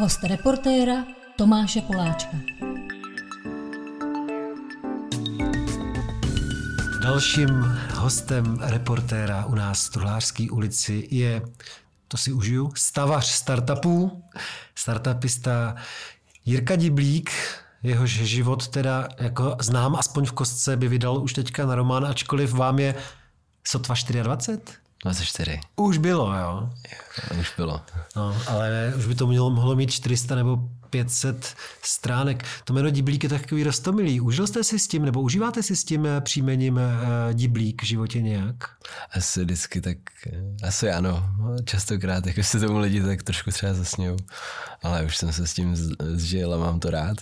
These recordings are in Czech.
Host reportéra Tomáše Poláčka. Dalším hostem reportéra u nás v Truhlářské ulici je, to si užiju, stavař startupů, startupista Jirka Diblík, jehož život teda jako znám aspoň v kostce by vydal už teďka na román, ačkoliv vám je sotva 24? 24. Už bylo, jo. Už bylo. No, ale už by to mělo, mohlo mít 400 nebo 500 stránek. To jméno Diblík je takový rostomilý. Užil jste si s tím, nebo užíváte si s tím eh, příjmením eh, Diblík v životě nějak? Asi vždycky tak, eh, asi ano. Častokrát jako se tomu lidi tak trošku třeba zasnějou. Ale už jsem se s tím zžil a mám to rád.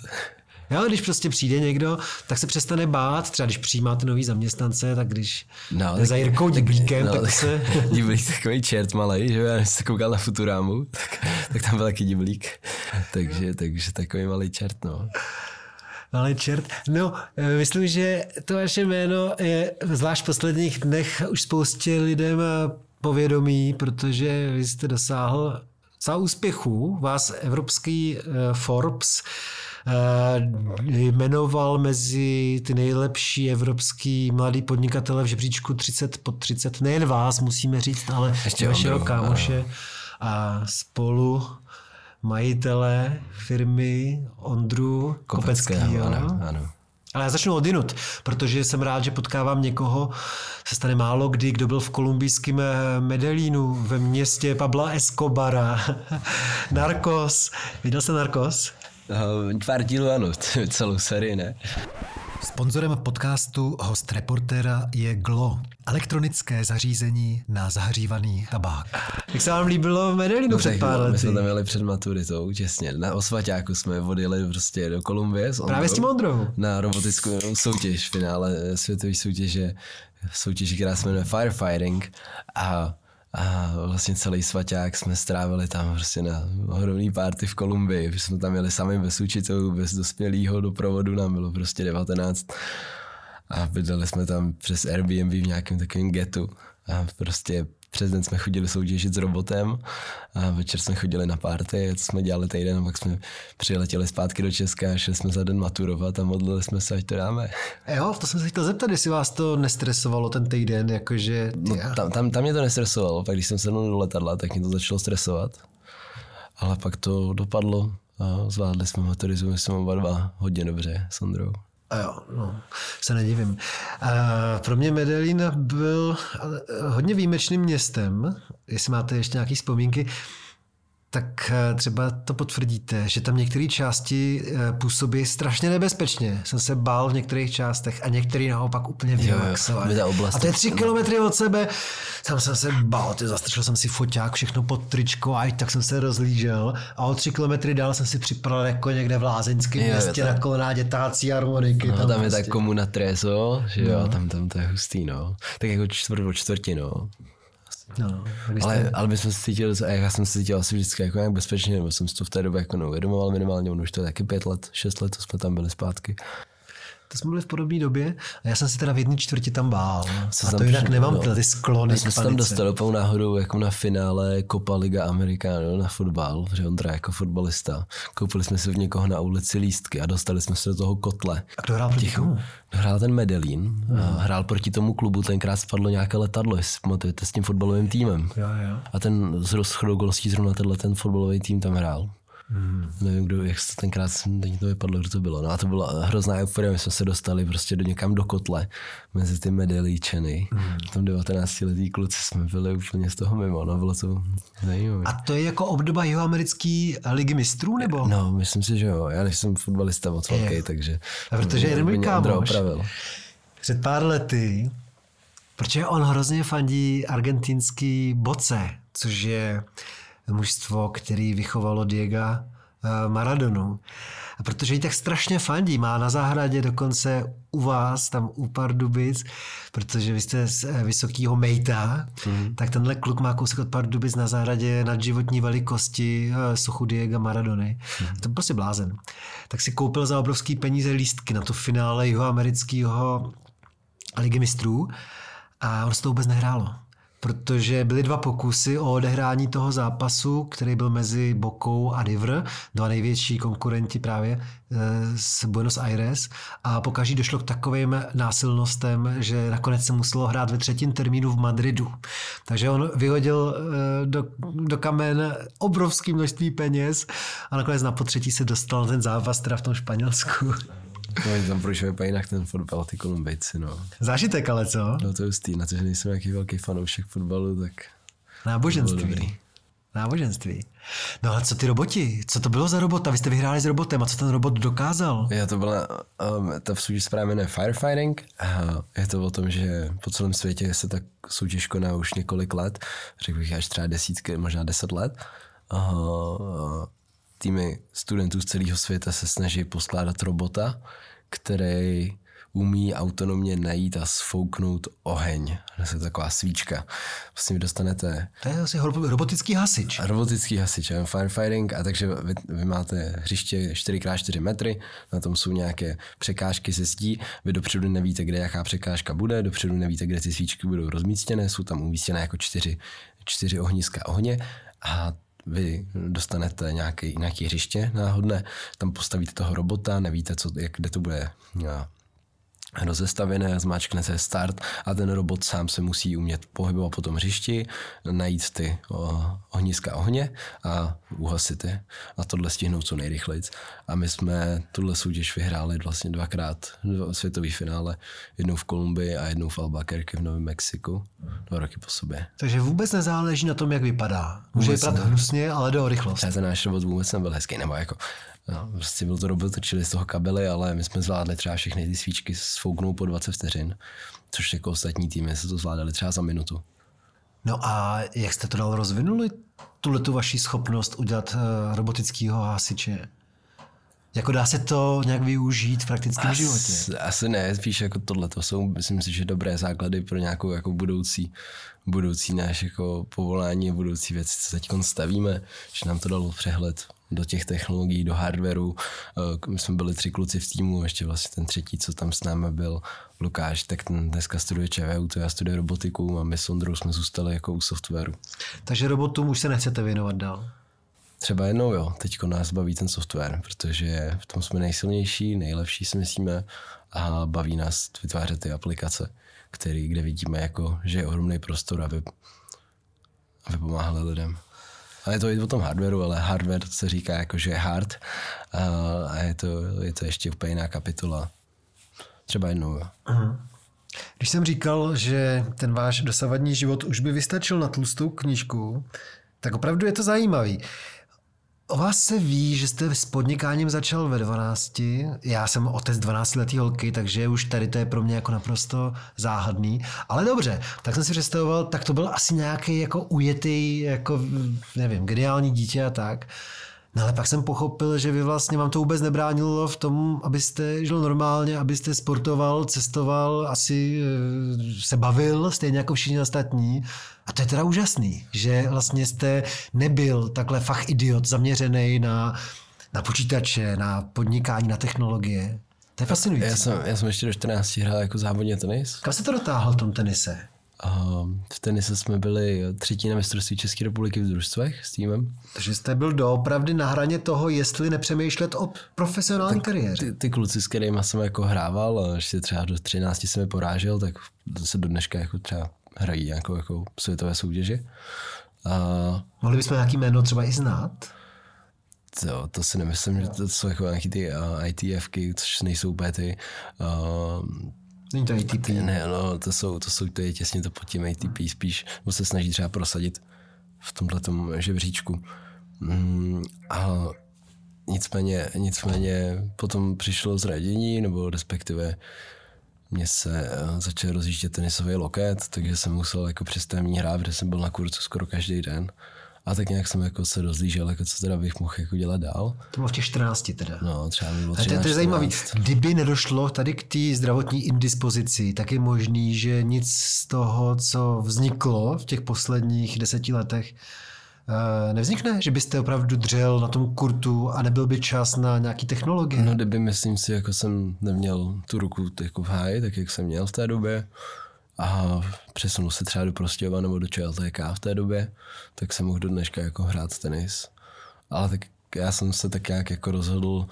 Jo, když prostě přijde někdo, tak se přestane bát, třeba když přijímáte nový zaměstnance, tak když no, tak, za Jirkou Diblíkem, no, tak, tak se... Diblík takový čert malý, že já jsem koukal na Futurámu, tak, tak tam byl taky Diblík. Takže, takže takový malý čert, no. Malý čert. No, myslím, že to vaše jméno je zvlášť v posledních dnech už spoustě lidem povědomí, protože vy jste dosáhl za úspěchu. Vás evropský Forbes Eh, jmenoval mezi ty nejlepší evropský mladý podnikatele v žebříčku 30 pod 30. Nejen vás, musíme říct, ale Ještě vašeho kámoše a spolu majitele firmy Ondru Kopeckého. Kopeckého ano, ano. Ale já začnu odinut, protože jsem rád, že potkávám někoho, se stane málo kdy, kdo byl v kolumbijském eh, Medellínu, ve městě Pabla Escobara. Narcos. Viděl jsi Narcos? Pár dílů ano, celou sérii ne. Sponzorem podcastu host reportéra je Glo, elektronické zařízení na zahřívaný tabák. Jak se vám líbilo v Medellínu no, před pár lety? My jsme tam jeli před maturitou, těsně. Na osvaťáku jsme odjeli prostě do Kolumbie s Ondrou, Právě s tím Ondrou. Na robotickou soutěž, finále světové soutěže, soutěž, která se jmenuje Firefighting. A a vlastně celý svaťák jsme strávili tam prostě na ohromný párty v Kolumbii. My jsme tam jeli sami bez učitelů, bez dospělého doprovodu, nám bylo prostě 19. A bydleli jsme tam přes Airbnb v nějakém takovém getu. A prostě přes den jsme chodili soutěžit s robotem a večer jsme chodili na párty, co jsme dělali týden a pak jsme přiletěli zpátky do Česka a šli jsme za den maturovat a modlili jsme se, ať to dáme. Jo, to jsem se chtěl zeptat, jestli vás to nestresovalo ten týden, jakože... No, tam, tam, tam mě to nestresovalo, pak když jsem se do letadla, tak mě to začalo stresovat. Ale pak to dopadlo a zvládli jsme maturizu, jsme oba dva hodně dobře s Ondrou. A jo, no, se nedivím. A pro mě Medellín byl hodně výjimečným městem, jestli máte ještě nějaké vzpomínky tak eh, třeba to potvrdíte, že tam některé části eh, působí strašně nebezpečně. Jsem se bál v některých částech a některé naopak úplně vylaxovali. A to je tři kilometry od sebe. Tam jsem se bál, ty zastrčil jsem si foťák, všechno pod tričko a tak jsem se rozlížel. A o tři kilometry dál jsem si připadal jako někde v lázeňském městě na koloná dětácí harmoniky. No, tam, tam je prostě. ta komuna Treso, že jo, no. tam, tam to je hustý, no. Tak jako čtvrt od čtvrti, no. No, ale, jste... ale my jsme se cítili, já jsem se cítil asi vždycky jako nějak bezpečně, nebo jsem si to v té době jako neuvědomoval minimálně, ono už to je taky pět let, šest let, co jsme tam byli zpátky. To jsme byli v podobné době a já jsem se teda v jedné čtvrti tam bál. Co a to jinak nemám no. ty sklony jsme se tam dostali úplnou náhodou jako na finále Copa Liga Americano na fotbal, že on teda jako fotbalista. Koupili jsme si v někoho na ulici lístky a dostali jsme se do toho kotle. A kdo hrál proti komu? Hrál ten Medellín, hmm. hrál proti tomu klubu, tenkrát spadlo nějaké letadlo, jestli pamatujete, s tím fotbalovým týmem. Jo, jo. A ten z rozchodou zrovna tenhle ten fotbalový tým tam hrál. Hmm. Nevím, kdo, jak to tenkrát teď to vypadlo, kdo to bylo. No a to byla hrozná euforie, my jsme se dostali prostě do někam do kotle mezi ty medelíčeny. Hmm. V tom 19 letý kluci jsme byli úplně z toho mimo, no bylo to zajímavé. A to je jako obdoba jihoamerický ligy mistrů, nebo? No, myslím si, že jo. Já nejsem fotbalista moc velký, takže... A protože jeden můj kámoš před pár lety, protože on hrozně fandí argentinský boce, což je mužstvo, který vychovalo Diego eh, Maradonu. A protože jí tak strašně fandí, má na zahradě dokonce u vás, tam u Pardubic, protože vy jste z eh, vysokého mejta, mm. tak tenhle kluk má kousek od Pardubic na zahradě nad životní velikosti eh, sochu Diego Maradony. Mm. To prostě blázen. Tak si koupil za obrovský peníze lístky na to finále jihoamerického ligy mistrů a on se to vůbec nehrálo protože byly dva pokusy o odehrání toho zápasu, který byl mezi Bokou a River, dva největší konkurenti právě eh, z Buenos Aires a pokaží došlo k takovým násilnostem, že nakonec se muselo hrát ve třetím termínu v Madridu. Takže on vyhodil eh, do, do kamen obrovský množství peněz a nakonec na potřetí se dostal ten zápas teda v tom Španělsku. No, oni tam proč vypadá jinak ten fotbal, ty Kolumbijci, no. Zážitek ale co? No to je hustý, na to, že nejsem nějaký velký fanoušek fotbalu, tak Náboženství. Náboženství. No ale co ty roboti? Co to bylo za robota? Vy jste vyhráli s robotem a co ten robot dokázal? Já to byla, um, ta v soutěž zpráva jmenuje Firefighting a je to o tom, že po celém světě se tak soutěž koná už několik let, řekl bych až třeba desítky, možná deset let. A týmy studentů z celého světa se snaží poskládat robota, který umí autonomně najít a sfouknout oheň. To je taková svíčka. Vlastně vy dostanete To je asi robotický hasič. robotický hasič, firefighting, a takže vy, vy máte hřiště 4x4 metry, na tom jsou nějaké překážky ze zdí, vy dopředu nevíte, kde jaká překážka bude, dopředu nevíte, kde ty svíčky budou rozmístěné, jsou tam umístěné jako čtyři, čtyři ohniska ohně a vy dostanete nějaký, nějaký hřiště náhodné, tam postavíte toho robota, nevíte, co, jak, kde to bude a, rozestavěné, zmáčknete start a ten robot sám se musí umět pohybovat po tom hřišti, najít ty o, ohniska ohně a uhasit je. A tohle stihnout co nejrychleji. A my jsme tuhle soutěž vyhráli vlastně dvakrát dva světový finále. Jednou v Kolumbii a jednou v Albuquerque v Novém Mexiku. Dva roky po sobě. Takže vůbec nezáleží na tom, jak vypadá. Může Vůbec vypadat ne. hnusně, ale jde o rychlost. Já ten náš robot vůbec nebyl hezký, nebo jako No, prostě byl to robot, točili z toho kabely, ale my jsme zvládli třeba všechny ty svíčky sfouknout po 20 vteřin, což jako ostatní týmy se to zvládali třeba za minutu. No a jak jste to dál rozvinuli, tuhle tu vaši schopnost udělat uh, robotického hasiče? Jako dá se to nějak využít v praktickém životě? Asi, asi ne, spíš jako tohle. To jsou, myslím si, že dobré základy pro nějakou jako budoucí, budoucí náš jako povolání a budoucí věci, co teď stavíme, že nám to dalo přehled do těch technologií, do hardwareu. Eh, My jsme byli tři kluci v týmu, ještě vlastně ten třetí, co tam s námi byl, Lukáš, tak ten dneska studuje ČVU, to já studuji robotiku a my s Ondrou jsme zůstali jako u softwaru. Takže robotům už se nechcete věnovat dál. Třeba jednou jo, teďko nás baví ten software, protože v tom jsme nejsilnější, nejlepší si myslíme a baví nás vytvářet ty aplikace, který, kde vidíme, jako, že je ohromný prostor, aby, aby pomáhali lidem. A je to i o tom hardwareu, ale hardware se říká jako, že je hard a, je, to, je to ještě úplně jiná kapitola. Třeba jednou, jo. Když jsem říkal, že ten váš dosavadní život už by vystačil na tlustou knížku, tak opravdu je to zajímavý. O vás se ví, že jste s podnikáním začal ve 12. Já jsem otec 12 letý holky, takže už tady to je pro mě jako naprosto záhadný. Ale dobře, tak jsem si představoval, tak to byl asi nějaký jako ujetý, jako nevím, geniální dítě a tak. No ale pak jsem pochopil, že vy vlastně vám to vůbec nebránilo v tom, abyste žil normálně, abyste sportoval, cestoval, asi eh, se bavil, stejně jako všichni ostatní. A to je teda úžasný, že vlastně jste nebyl takhle fach idiot zaměřený na, na počítače, na podnikání, na technologie. To je fascinující. Já jsem, já jsem ještě do 14 hrál jako závodně tenis. Kam se to dotáhl v tom tenise? V tenise jsme byli třetí na mistrovství České republiky v družstvech s týmem. Takže jste byl doopravdy na hraně toho, jestli nepřemýšlet o profesionální kariéře. Ty, ty kluci, s kterými jsem jako hrával, ještě třeba do 13 jsem je porážel, tak se do dneška jako třeba hrají nějakou jako světové soutěže. A Mohli bychom nějaký jméno třeba i znát? to, to si nemyslím, že to jsou jako nějaký ty uh, ITFky, což nejsou úplně ty uh, Není to ATP. Ne, no, to jsou, to jsou, to je těsně to pod tím ATP spíš, nebo se snaží třeba prosadit v tomhle žebříčku. Mm, a nicméně, nicméně potom přišlo zradění, nebo respektive mě se eh, začal rozjíždět tenisový loket, takže jsem musel jako přestémní hrát, protože jsem byl na kurzu skoro každý den. A tak nějak jsem jako se rozlížel, jako co teda bych mohl jako dělat dál. To bylo v těch 14 teda. No, třeba bylo Ale to, je- to je 13, zajímavý. 14. Kdyby nedošlo tady k té zdravotní indispozici, tak je možný, že nic z toho, co vzniklo v těch posledních deseti letech, eh, nevznikne? Že byste opravdu dřel na tom kurtu a nebyl by čas na nějaký technologie? No, kdyby, myslím si, jako jsem neměl tu ruku jako v háji, tak jak jsem měl v té době, a přesunul se třeba do Prostějova nebo do ČLTK v té době, tak jsem mohl do dneška jako hrát tenis. Ale tak já jsem se tak nějak jako rozhodl,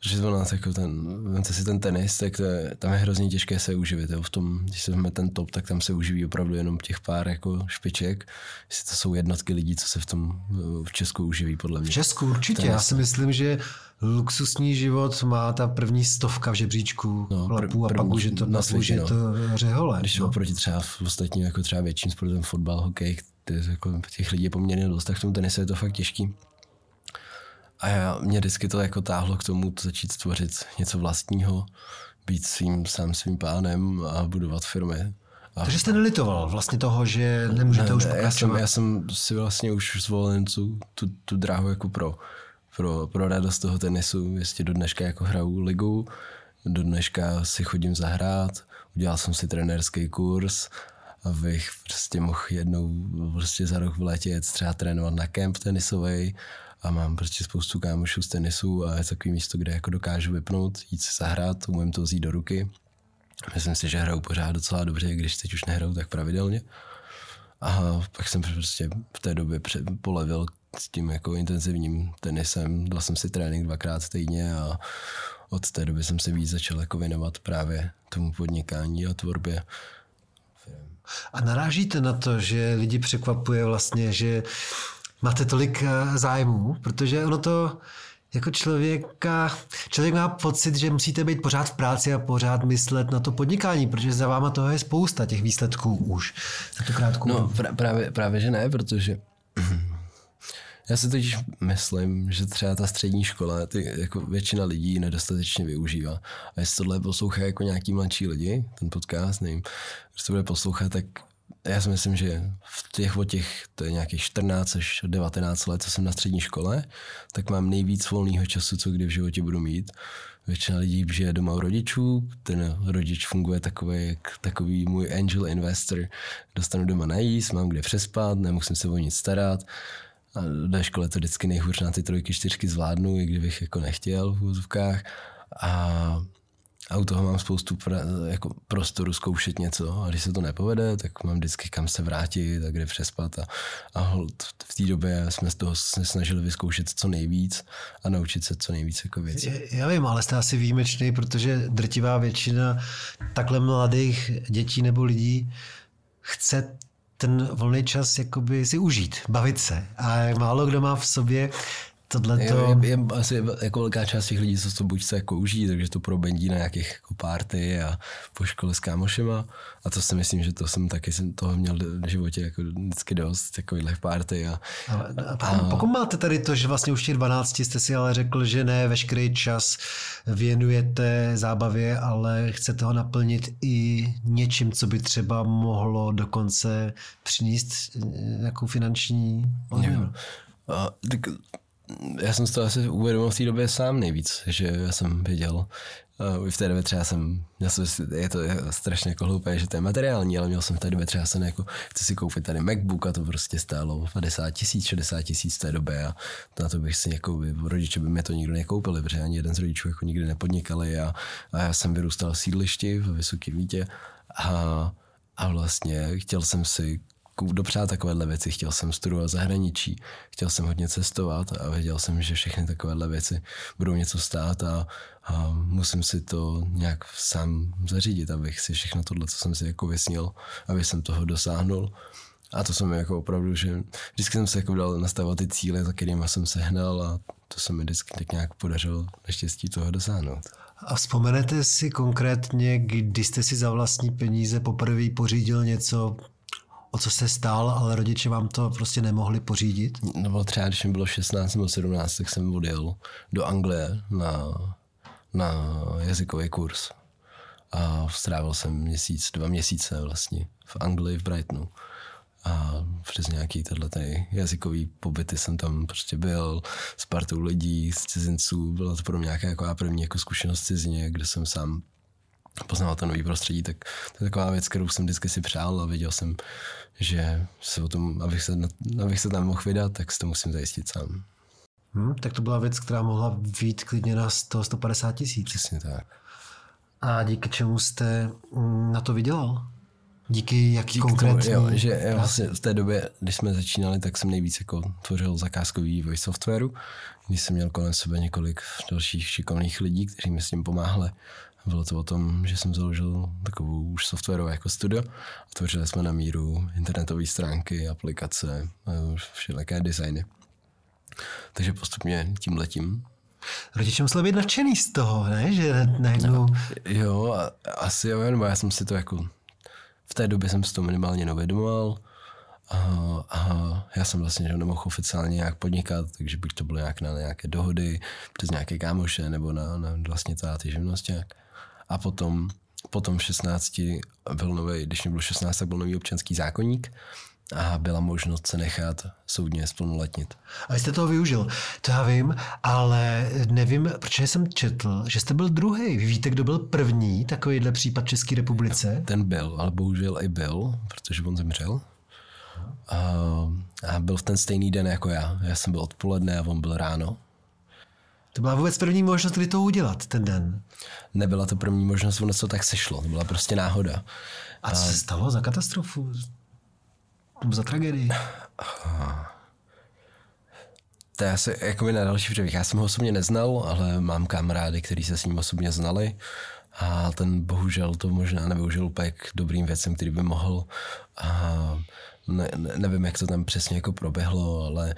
že to nás jako ten, vemte si ten tenis, tak to je, tam je hrozně těžké se uživit. Jo. V tom, když se vezme ten top, tak tam se uživí opravdu jenom těch pár jako špiček. Jestli to jsou jednotky lidí, co se v tom v Česku uživí, podle mě. V Česku určitě. Tenis. Já si myslím, že luxusní život má ta první stovka v žebříčku no, lapů a pak už je to na světě, no. to řehole. Když no. oproti třeba v ostatním jako třeba větším sportem, fotbal, hokej, jako těch lidí je poměrně dost, tak v tom tenise je to fakt těžký. A já, mě vždycky to jako táhlo k tomu začít tvořit něco vlastního, být svým sám svým pánem a budovat firmy. A... Takže jste nelitoval vlastně toho, že nemůžete ne, už pokračovat? Já jsem, já jsem si vlastně už zvolil tu, tu, tu dráhu jako pro, pro, pro radost toho tenisu. Jestli do dneška jako hraju ligu, do dneška si chodím zahrát, udělal jsem si trenérský kurz, abych prostě mohl jednou prostě za rok v létě jet třeba trénovat na kemp tenisový a mám prostě spoustu kámošů z tenisu a je takový místo, kde jako dokážu vypnout, jít si zahrát, umím to vzít do ruky. Myslím si, že hraju pořád docela dobře, když teď už nehraju tak pravidelně. A pak jsem prostě v té době polevil s tím jako intenzivním tenisem. Dal jsem si trénink dvakrát týdně a od té doby jsem se víc začal jako věnovat právě tomu podnikání a tvorbě. A narážíte na to, že lidi překvapuje vlastně, že máte tolik eh, zájmů, protože ono to jako člověka, člověk má pocit, že musíte být pořád v práci a pořád myslet na to podnikání, protože za váma toho je spousta těch výsledků už za tu krátkou No pra, právě, právě, že ne, protože já si totiž myslím, že třeba ta střední škola, ty, jako většina lidí nedostatečně využívá. A jestli tohle poslouchá jako nějaký mladší lidi, ten podcast, nevím, když to bude poslouchat, tak já si myslím, že v těch od těch, to je nějakých 14 až 19 let, co jsem na střední škole, tak mám nejvíc volného času, co kdy v životě budu mít. Většina lidí žije doma u rodičů, ten rodič funguje takový, jak takový můj angel investor. Dostanu doma najíst, mám kde přespat, nemusím se o nic starat. A do školy to vždycky nejhůř na ty trojky, čtyřky zvládnu, i kdybych jako nechtěl v úzovkách. A a u toho mám spoustu pra, jako prostoru zkoušet něco a když se to nepovede, tak mám vždycky kam se vrátit a kde přespat a, a hold, v té době jsme z toho se snažili vyzkoušet co nejvíc a naučit se co nejvíc jako věcí. Já vím, ale jste asi výjimečný, protože drtivá většina takhle mladých dětí nebo lidí chce ten volný čas jakoby si užít, bavit se. A málo kdo má v sobě tohle to... Je, je, je, asi jako velká část těch lidí, co to buď se jako uží, takže to probendí na nějakých jako party a po škole s kámošema. A to si myslím, že to jsem taky jsem toho měl v životě jako vždycky dost, takovýhle party. A, ale, a pokud, a, pokud máte tady to, že vlastně už těch 12 jste si ale řekl, že ne veškerý čas věnujete zábavě, ale chcete ho naplnit i něčím, co by třeba mohlo dokonce přinést nějakou finanční odměnu. Já jsem si to asi uvědomil v té době sám nejvíc, že já jsem věděl, Uh, v té době třeba jsem, měl jsem, je to strašně jako hloupé, že to je materiální, ale měl jsem v té době třeba jsem jako, chci si koupit tady MacBook a to prostě stálo 50 tisíc, 60 tisíc v té době a na to bych si jako, rodiče by mi to nikdo nekoupili, protože ani jeden z rodičů jako nikdy nepodnikali a, a já jsem vyrůstal v sídlišti v Vysokém Vítě a, a vlastně chtěl jsem si dopřát takovéhle věci. Chtěl jsem studovat zahraničí, chtěl jsem hodně cestovat a věděl jsem, že všechny takovéhle věci budou něco stát a, a musím si to nějak sám zařídit, abych si všechno tohle, co jsem si jako vysnil, aby jsem toho dosáhnul. A to jsem jako opravdu, že vždycky jsem se jako dal nastavovat ty cíle, za kterými jsem se hnal a to se mi vždycky tak nějak podařilo naštěstí toho dosáhnout. A vzpomenete si konkrétně, kdy jste si za vlastní peníze poprvé pořídil něco o co se stál, ale rodiče vám to prostě nemohli pořídit? Bylo třeba, když mi bylo 16 nebo 17, tak jsem odjel do Anglie na, na jazykový kurz. A strávil jsem měsíc, dva měsíce vlastně v Anglii, v Brightonu. A přes nějaký tady jazykový pobyty jsem tam prostě byl s partou lidí, z cizinců. Byla to pro mě nějaká jako první jako zkušenost cizině, kde jsem sám poznal to nový prostředí, tak to je taková věc, kterou jsem vždycky si přál a věděl jsem, že se o tom, abych se, abych se tam mohl vydat, tak si to musím zajistit sám. Hmm, tak to byla věc, která mohla být klidně na 100, 150 tisíc. Přesně tak. A díky čemu jste mm, na to vydělal? Díky jaký Díky konkrétní? Tomu, jo, že já vlastně v té době, když jsme začínali, tak jsem nejvíc jako tvořil zakázkový vývoj softwaru, když jsem měl kolem sebe několik dalších šikovných lidí, kteří mi s tím pomáhali. Bylo to o tom, že jsem založil takovou už softwarovou jako studio tvořili jsme na míru internetové stránky, aplikace, všelijaké designy. Takže postupně tím letím. Rodiče museli být nadšený z toho, ne? Že najednou... Jo, a, asi jo, nebo já jsem si to jako... V té době jsem si to minimálně neuvědomoval. A, a já jsem vlastně že nemohl oficiálně nějak podnikat, takže buď to bylo nějak na nějaké dohody přes nějaké kámoše nebo na, na vlastně táty živnosták. A potom, potom v 16 byl nový, když mě bylo 16, tak byl nový občanský zákonník a byla možnost se nechat soudně splnoletnit. A jste toho využil. To já vím, ale nevím, proč jsem četl, že jste byl druhý. Vy víte, kdo byl první takovýhle případ České republice? Ten byl, ale bohužel i byl, protože on zemřel. A, a byl v ten stejný den jako já. Já jsem byl odpoledne a on byl ráno. To byla vůbec první možnost, kdy to udělat ten den. Nebyla to první možnost, ono se to tak sešlo. To byla prostě náhoda. A co se stalo za katastrofu? Za tragédii? To je asi jako na další příběh. Já jsem ho osobně neznal, ale mám kamarády, kteří se s ním osobně znali. A ten bohužel to možná nevyužil úplně k dobrým věcem, který by mohl. A ne, ne, nevím, jak to tam přesně jako proběhlo, ale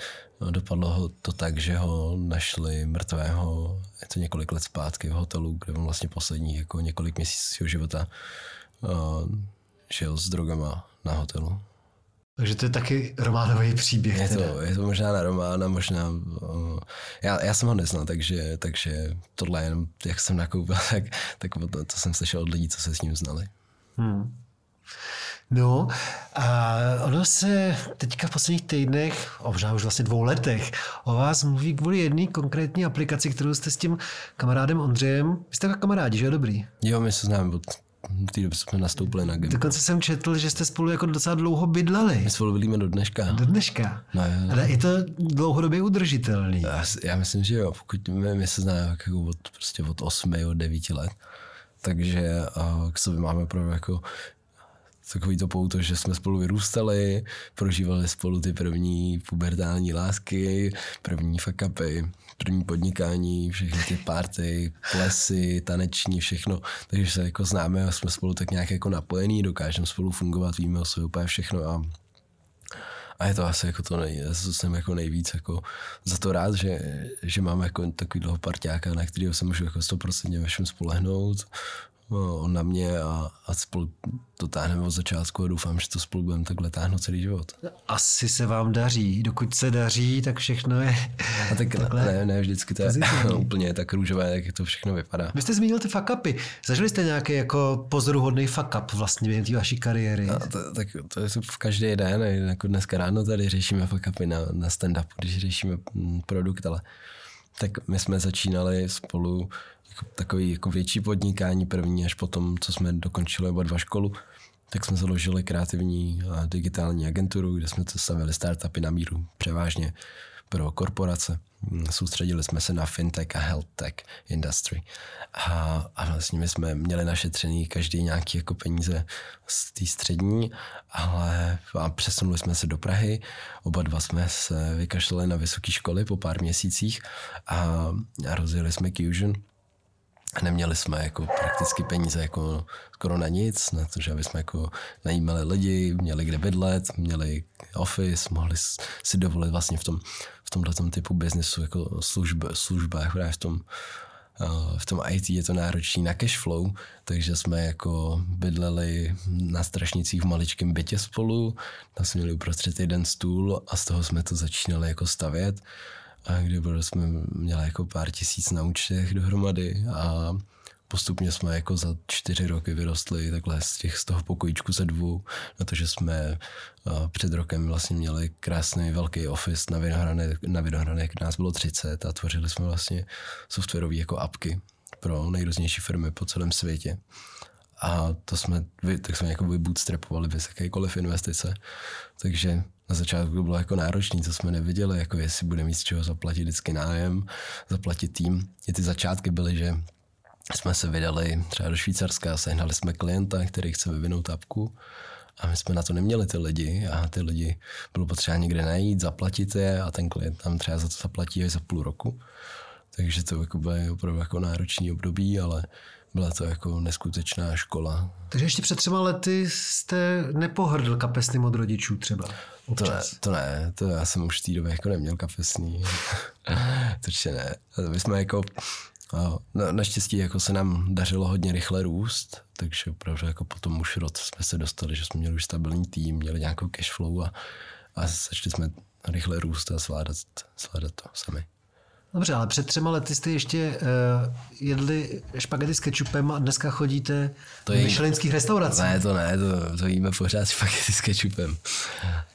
dopadlo ho to tak, že ho našli mrtvého, je to několik let zpátky v hotelu, kde on vlastně poslední jako několik měsíců života uh, žil s drogama na hotelu. Takže to je taky románový příběh. Je teda. to, je to možná na romána, možná... Uh, já, já jsem ho neznal, takže, takže tohle jenom, jak jsem nakoupil, tak, tak to, to jsem slyšel od lidí, co se s ním znali. Hmm. No a ono se teďka v posledních týdnech, možná už vlastně dvou letech, o vás mluví kvůli jedné konkrétní aplikaci, kterou jste s tím kamarádem Ondřejem, vy jste kamarádi, že jo, dobrý? Jo, my se známe od té doby jsme nastoupili na gym. Dokonce jsem četl, že jste spolu jako docela dlouho bydleli. My spolu bydlíme do dneška. Do dneška. No, jo. Ale je to dlouhodobě udržitelný. Já, já myslím, že jo, pokud my, my se známe jako od, prostě od 8, od 9 let, takže uh, k sobě máme opravdu jako takový to pouto, že jsme spolu vyrůstali, prožívali spolu ty první pubertální lásky, první fakapy, první podnikání, všechny ty party, plesy, taneční, všechno. Takže se jako známe a jsme spolu tak nějak jako napojení, dokážeme spolu fungovat, víme o sobě úplně všechno a a je to asi jako to nej, já jsem jako nejvíc jako za to rád, že, že mám jako takový dlouho parťáka, na kterého se můžu jako 100% ve všem spolehnout no, on na mě a, a spolu to táhneme od začátku a doufám, že to spolu budeme takhle táhnout celý život. Asi se vám daří. Dokud se daří, tak všechno je A tak takhle ne, ne, vždycky to je pozitivní. úplně tak růžové, jak to všechno vypadá. Vy jste zmínil ty fuck upy. Zažili jste nějaký jako pozoruhodný fuck up vlastně během té vaší kariéry? A to, tak to je v každý den, jako dneska ráno tady řešíme fuck upy na, na stand-up, když řešíme mm, produkt, ale tak my jsme začínali spolu takový jako větší podnikání první, až potom, co jsme dokončili oba dva školu, tak jsme založili kreativní a digitální agenturu, kde jsme stavili startupy na míru, převážně pro korporace. Soustředili jsme se na fintech a health tech industry. A, a vlastně my jsme měli našetřený každý nějaký jako peníze z té střední, ale a přesunuli jsme se do Prahy. Oba dva jsme se vykašlali na vysoké školy po pár měsících a, a rozjeli jsme Fusion, Neměli jsme jako prakticky peníze jako skoro na nic, na to, že aby jsme jako najímali lidi, měli kde bydlet, měli office, mohli si dovolit vlastně v tom, v tomhle typu biznesu jako služb, službách, právě v tom, v tom IT je to náročný na cash flow, takže jsme jako bydleli na strašnicích v maličkém bytě spolu, tam jsme měli uprostřed jeden stůl a z toho jsme to začínali jako stavět a kdy jsme měli jako pár tisíc na účtech dohromady a postupně jsme jako za čtyři roky vyrostli takhle z, těch, z toho pokojíčku ze dvou na to, že jsme před rokem vlastně měli krásný velký office na Vinohranek, na Vinohranek, nás bylo 30 a tvořili jsme vlastně softwarové jako apky pro nejrůznější firmy po celém světě. A to jsme, tak jsme jako bootstrapovali bez jakékoliv investice. Takže na začátku bylo jako náročné, co jsme neviděli, jako jestli bude mít z čeho zaplatit vždycky nájem, zaplatit tým. I ty začátky byly, že jsme se vydali třeba do Švýcarska, sehnali jsme klienta, který chce vyvinout apku A my jsme na to neměli ty lidi a ty lidi bylo potřeba někde najít, zaplatit je a ten klient tam třeba za to zaplatí až za půl roku. Takže to jako bylo opravdu jako náročný období, ale byla to jako neskutečná škola. Takže ještě před třema lety jste nepohrdl kapesným od rodičů třeba? To ne, to ne, to já jsem už v té době jako neměl kapesný. to určitě ne. My jsme jako, a na, naštěstí jako se nám dařilo hodně rychle růst, takže opravdu jako potom už rod jsme se dostali, že jsme měli už stabilní tým, měli nějakou cash flow a, a začali jsme rychle růst a zvládat, zvládat to sami. Dobře, ale před třema lety jste ještě uh, jedli špagety s kečupem a dneska chodíte To do je- myšelinských restaurací. Ne, to ne, to, to jíme pořád špagety s kečupem.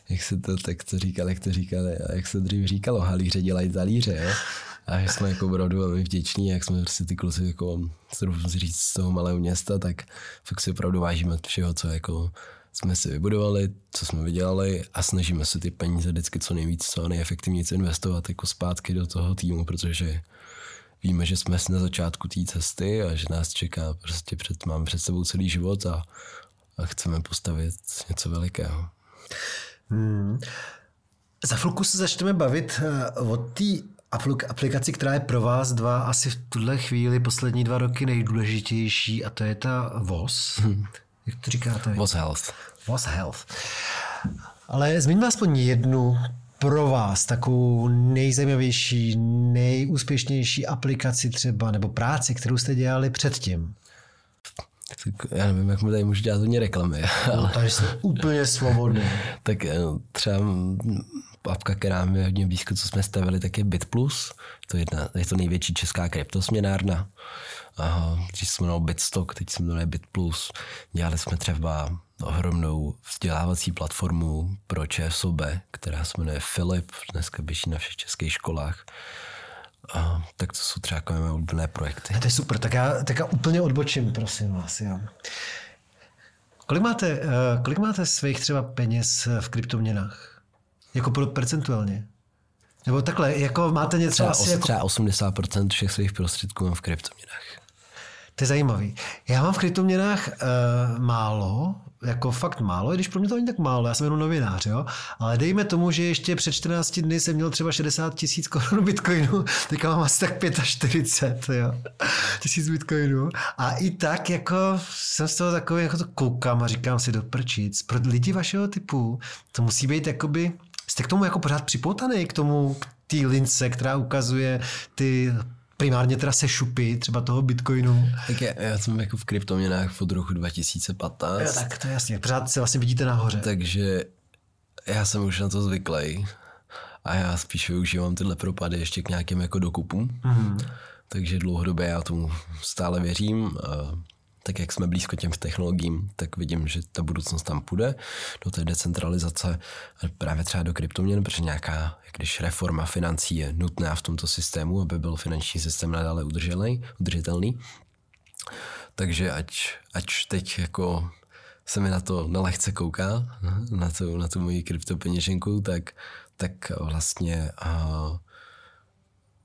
Jak se to, tak to říkali, jak to říkali, a jak se dřív říkalo, halíře dělají talíře, jo? A že jsme jako opravdu velmi vděční, jak jsme prostě ty kluci jako, z toho malého města, tak fakt si opravdu vážíme všeho, co jako jsme si vybudovali, co jsme vydělali a snažíme se ty peníze vždycky co nejvíc, co nejefektivněji investovat jako zpátky do toho týmu, protože víme, že jsme na začátku té cesty a že nás čeká prostě před, máme před sebou celý život a, a chceme postavit něco velikého. Hmm. Za chvilku se začneme bavit eh, o té aplik- aplikaci, která je pro vás dva asi v tuhle chvíli poslední dva roky nejdůležitější a to je ta VOS. Jak to říkáte? Was Health. VOS Health. Ale zmiňme aspoň jednu pro vás takovou nejzajímavější, nejúspěšnější aplikaci třeba, nebo práci, kterou jste dělali předtím. Tak já nevím, jak mi tady můžu dělat hodně reklamy, ale No, tady jsme úplně svobodní. tak eh, třeba mm, apka, která mi je hodně blízko, co jsme stavili, tak je BitPlus. To je, jedna, je to největší česká kryptosměnárna. A když jsme jmenovali Bitstock, teď se jmenuje BitPlus. Dělali jsme třeba ohromnou vzdělávací platformu pro ČSOB, která se jmenuje Filip, dneska běží na všech českých školách. A, tak to jsou třeba takové mé oblíbené projekty. A to je super, tak já, tak já úplně odbočím, prosím vás. Jo. Kolik máte, eh, kolik máte svých třeba peněz v kryptoměnách? Jako pro- percentuálně? Nebo takhle, jako máte něco Třeba, asi jako... třeba 80% všech svých prostředků mám v kryptoměnách. To je zajímavý. Já mám v kryptoměnách uh, málo, jako fakt málo, i když pro mě to není tak málo, já jsem jenom novinář, jo. Ale dejme tomu, že ještě před 14 dny jsem měl třeba 60 tisíc korun bitcoinu, teďka mám asi tak 45, jo. Tisíc bitcoinů. A i tak jako jsem z toho takový, jako to koukám a říkám si do prčic. Pro lidi vašeho typu to musí být jakoby, jste k tomu jako pořád připoutaný, k tomu, k té lince, která ukazuje ty primárně teda se šupy, třeba toho bitcoinu. Tak já, já jsem jako v kryptoměnách od roku 2015. Jo, tak to je jasně. Pořád se vlastně vidíte nahoře. Takže já jsem už na to zvyklý a já spíš využívám tyhle propady ještě k nějakým jako dokupům. Mm. Takže dlouhodobě já tomu stále věřím. A tak jak jsme blízko těm technologiím, tak vidím, že ta budoucnost tam půjde do té decentralizace právě třeba do kryptoměn, protože nějaká, když reforma financí je nutná v tomto systému, aby byl finanční systém nadále udržitelný. Takže ať, ať teď jako se mi na to nelehce kouká, na tu, na tu moji kryptopeněženku, tak, tak vlastně uh,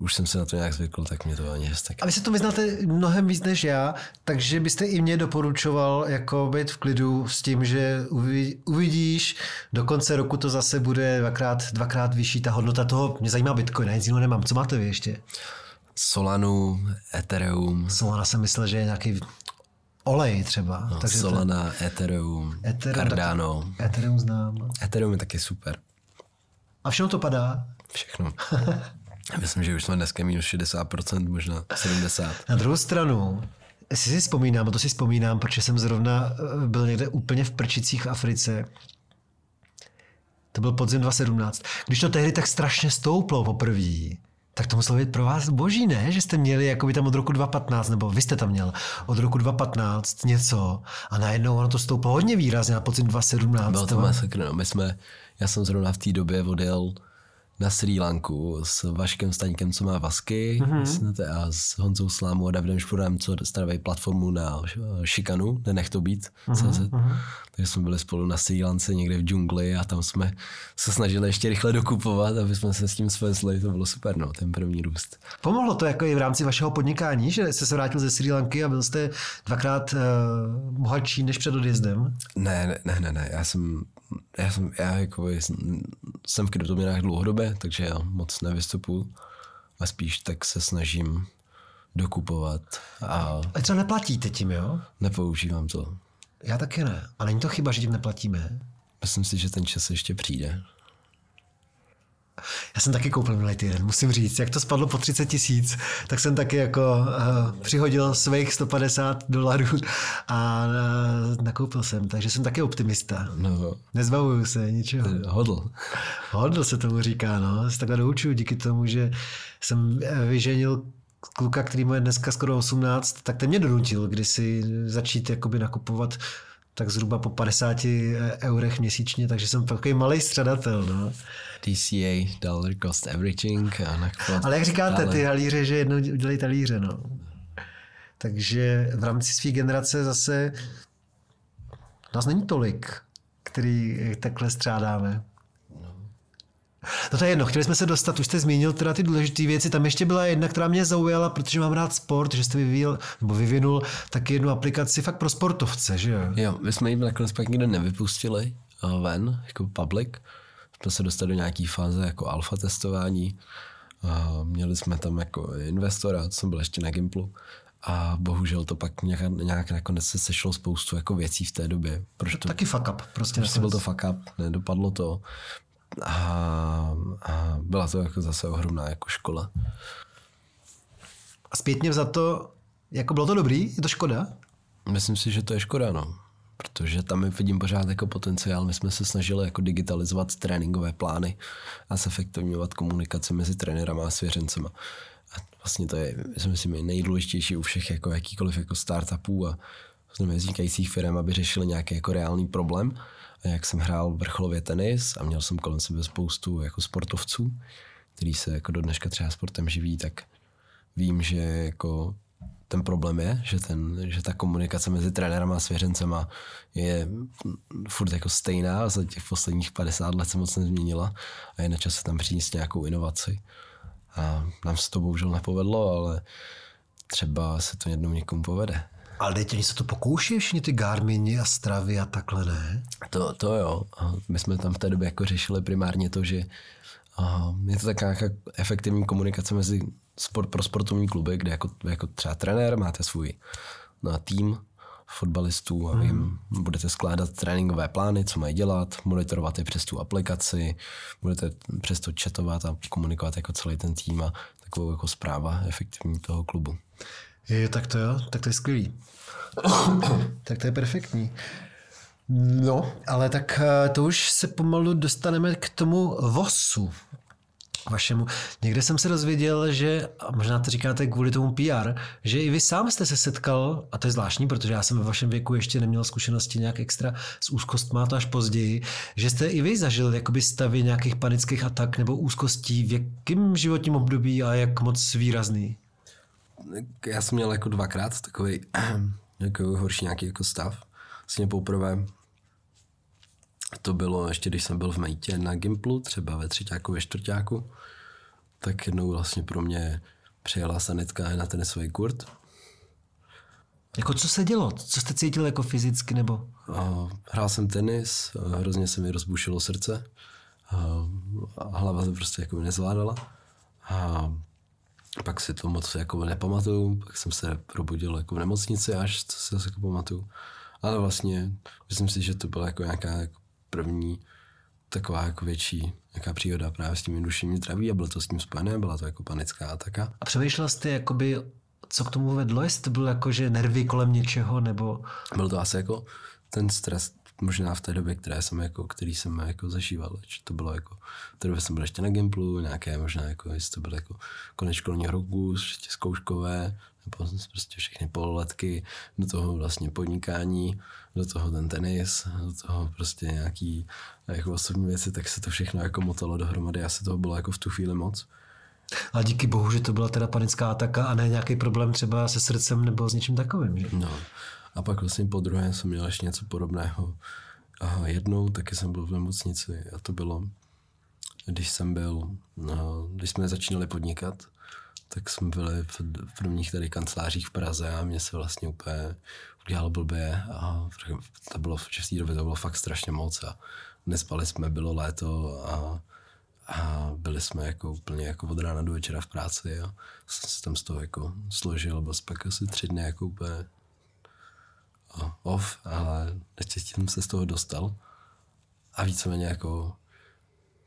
už jsem se na to nějak zvykl, tak mě to ani tak. A vy se to vyznáte mnohem víc než já, takže byste i mě doporučoval jako být v klidu s tím, že uvi- uvidíš, do konce roku to zase bude dvakrát, dvakrát vyšší ta hodnota toho. Mě zajímá Bitcoin, nic jiného nemám. Co máte vy ještě? Solanu, Ethereum, Solana jsem myslel, že je nějaký olej třeba. no, takže Solana, Ethereum, to, Ethereum, Cardano. taky- Ethereum znám. Ethereum je taky super. A všechno to padá. Všechno. Myslím, že už jsme dneska minus 60%, možná 70%. Na druhou stranu, si si vzpomínám, a to si vzpomínám, protože jsem zrovna eh, byl někde úplně v prčicích v Africe. To byl podzim 2017. Když to tehdy tak strašně stouplo poprvé, tak to muselo být pro vás boží, ne? Že jste měli jako by tam od roku 2015, nebo vy jste tam měl od roku 2015 něco a najednou ono to stouplo hodně výrazně na podzim 2017. Byl to masakr, no. My jsme, já jsem zrovna v té době odjel na Sri Lanku s Vaškem Staňkem, co má Vasky, mm-hmm. a s Honzou Slámou a Davidem Špurem, co staví platformu na šikanu, nenech to být, mm-hmm. Takže jsme byli spolu na Sri Lance někde v džungli a tam jsme se snažili ještě rychle dokupovat, aby jsme se s tím svezli. To bylo super, no, ten první růst. Pomohlo to jako i v rámci vašeho podnikání, že jste se vrátil ze Sri Lanky a byl jste dvakrát uh, bohatší než před odjezdem? Ne, ne, ne, ne. Já jsem, já jsem, já jako jsem v kryptoměnách dlouhodobě, takže já moc nevystupuji a spíš tak se snažím dokupovat. A... A třeba neplatíte tím, jo? Nepoužívám to. Já taky ne. A není to chyba, že tím neplatíme? Myslím si, že ten čas ještě přijde. Já jsem taky koupil minulý týden, musím říct. Jak to spadlo po 30 tisíc, tak jsem taky jako uh, přihodil svých 150 dolarů a uh, nakoupil jsem, takže jsem taky optimista. No. Nezbavuju se ničeho. Hodl. Hodl se tomu říká, no. Se takhle doučuju díky tomu, že jsem vyženil kluka, který mu je dneska skoro 18, tak ten mě donutil kdysi začít jakoby nakupovat tak zhruba po 50 eurech měsíčně, takže jsem takový malý střadatel. No. DCA, dollar cost averaging. A nakupovat Ale jak říkáte, ty halíře, že jednou udělají talíře. No. Takže v rámci své generace zase nás není tolik, který takhle střádáme. No to je jedno, chtěli jsme se dostat, už jste zmínil teda ty důležité věci, tam ještě byla jedna, která mě zaujala, protože mám rád sport, že jste vyvíjel, nebo vyvinul taky jednu aplikaci fakt pro sportovce, že jo? Jo, my jsme ji nakonec pak nikdo nevypustili ven, jako public. Jsme se dostali do nějaký fáze jako alfa testování. A měli jsme tam jako investora, co jsem byl ještě na Gimplu. A bohužel to pak nějak, nějak nakonec se sešlo spoustu jako věcí v té době. Proč to, taky fuck up. Prostě, prostě byl to fuck up, nedopadlo to. A, a byla to jako zase ohromná jako škola. A zpětně za to, jako bylo to dobrý? Je to škoda? Myslím si, že to je škoda, no. Protože tam vidím pořád jako potenciál. My jsme se snažili jako digitalizovat tréninkové plány a zefektivňovat komunikaci mezi trenérama a svěřencema. A vlastně to je, myslím, nejdůležitější u všech jako jakýkoliv jako startupů a vznikajících firm, aby řešili nějaký jako reálný problém jak jsem hrál vrcholově tenis a měl jsem kolem sebe spoustu jako sportovců, který se jako do dneška třeba sportem živí, tak vím, že jako ten problém je, že, ten, že ta komunikace mezi trenérem a svěřencema je furt jako stejná, za těch posledních 50 let se moc nezměnila a je na čase tam přinést nějakou inovaci. A nám se to bohužel nepovedlo, ale třeba se to jednou někomu povede. Ale teď oni se to pokouší všichni ty Garmini a stravy a takhle, ne? To, to jo. My jsme tam v té době jako řešili primárně to, že je to taková efektivní komunikace mezi sport, pro sportovní kluby, kde jako, jako třeba trenér máte svůj na tým fotbalistů a vím, hmm. budete skládat tréninkové plány, co mají dělat, monitorovat je přes tu aplikaci, budete přes to chatovat a komunikovat jako celý ten tým a takovou jako zpráva efektivní toho klubu. Je, tak to jo, tak to je skvělý. tak to je perfektní. No, ale tak eh, to už se pomalu dostaneme k tomu VOSu vašemu. Někde jsem se dozvěděl, že, a možná to říkáte kvůli tomu PR, že i vy sám jste se setkal, a to je zvláštní, protože já jsem ve vašem věku ještě neměl zkušenosti nějak extra s úzkostma, to až později, že jste i vy zažil jakoby stavy nějakých panických atak nebo úzkostí, v jakém životním období a jak moc výrazný? já jsem měl jako dvakrát takový jako horší nějaký jako stav. Vlastně poprvé to bylo ještě, když jsem byl v Mejtě na Gimplu, třeba ve třetíku, ve čtvrtáku, tak jednou vlastně pro mě přijela sanitka na tenisový kurt. Jako co se dělo? Co jste cítil jako fyzicky nebo? A hrál jsem tenis, a hrozně se mi rozbušilo srdce. A hlava to prostě jako nezvládala. A pak si to moc jako nepamatuju, pak jsem se probudil jako v nemocnici až, co si zase jako pamatuju. Ale vlastně myslím si, že to byla jako nějaká jako první taková jako větší nějaká příhoda právě s tím duševním zdraví a bylo to s tím spojené, byla to jako panická ataka. A přemýšlel jste jakoby, co k tomu vedlo, jestli to bylo jako, že nervy kolem něčeho, nebo... Byl to asi jako ten stres možná v té době, které jsem jako, který jsem jako zažíval, že to bylo jako, v té době jsem byl ještě na Gimplu, nějaké možná jako, jestli to bylo jako konec školního roku, ještě zkouškové, prostě všechny pololetky, do toho vlastně podnikání, do toho ten tenis, do toho prostě nějaký jako osobní věci, tak se to všechno jako motalo dohromady, asi toho bylo jako v tu chvíli moc. Ale díky bohu, že to byla teda panická ataka a ne nějaký problém třeba se srdcem nebo s něčím takovým. Že? No. A pak vlastně po druhé jsem měl ještě něco podobného. A jednou taky jsem byl v nemocnici a to bylo, když jsem byl, no, když jsme začínali podnikat, tak jsme byli v, prvních tady kancelářích v Praze a mě se vlastně úplně udělalo blbě a to bylo, v té době to bylo fakt strašně moc a nespali jsme, bylo léto a, a byli jsme jako úplně jako od rána do večera v práci a jsem se tam z toho jako složil, byl pak asi tři dny jako úplně off, ale naštěstí jsem se z toho dostal. A víceméně jako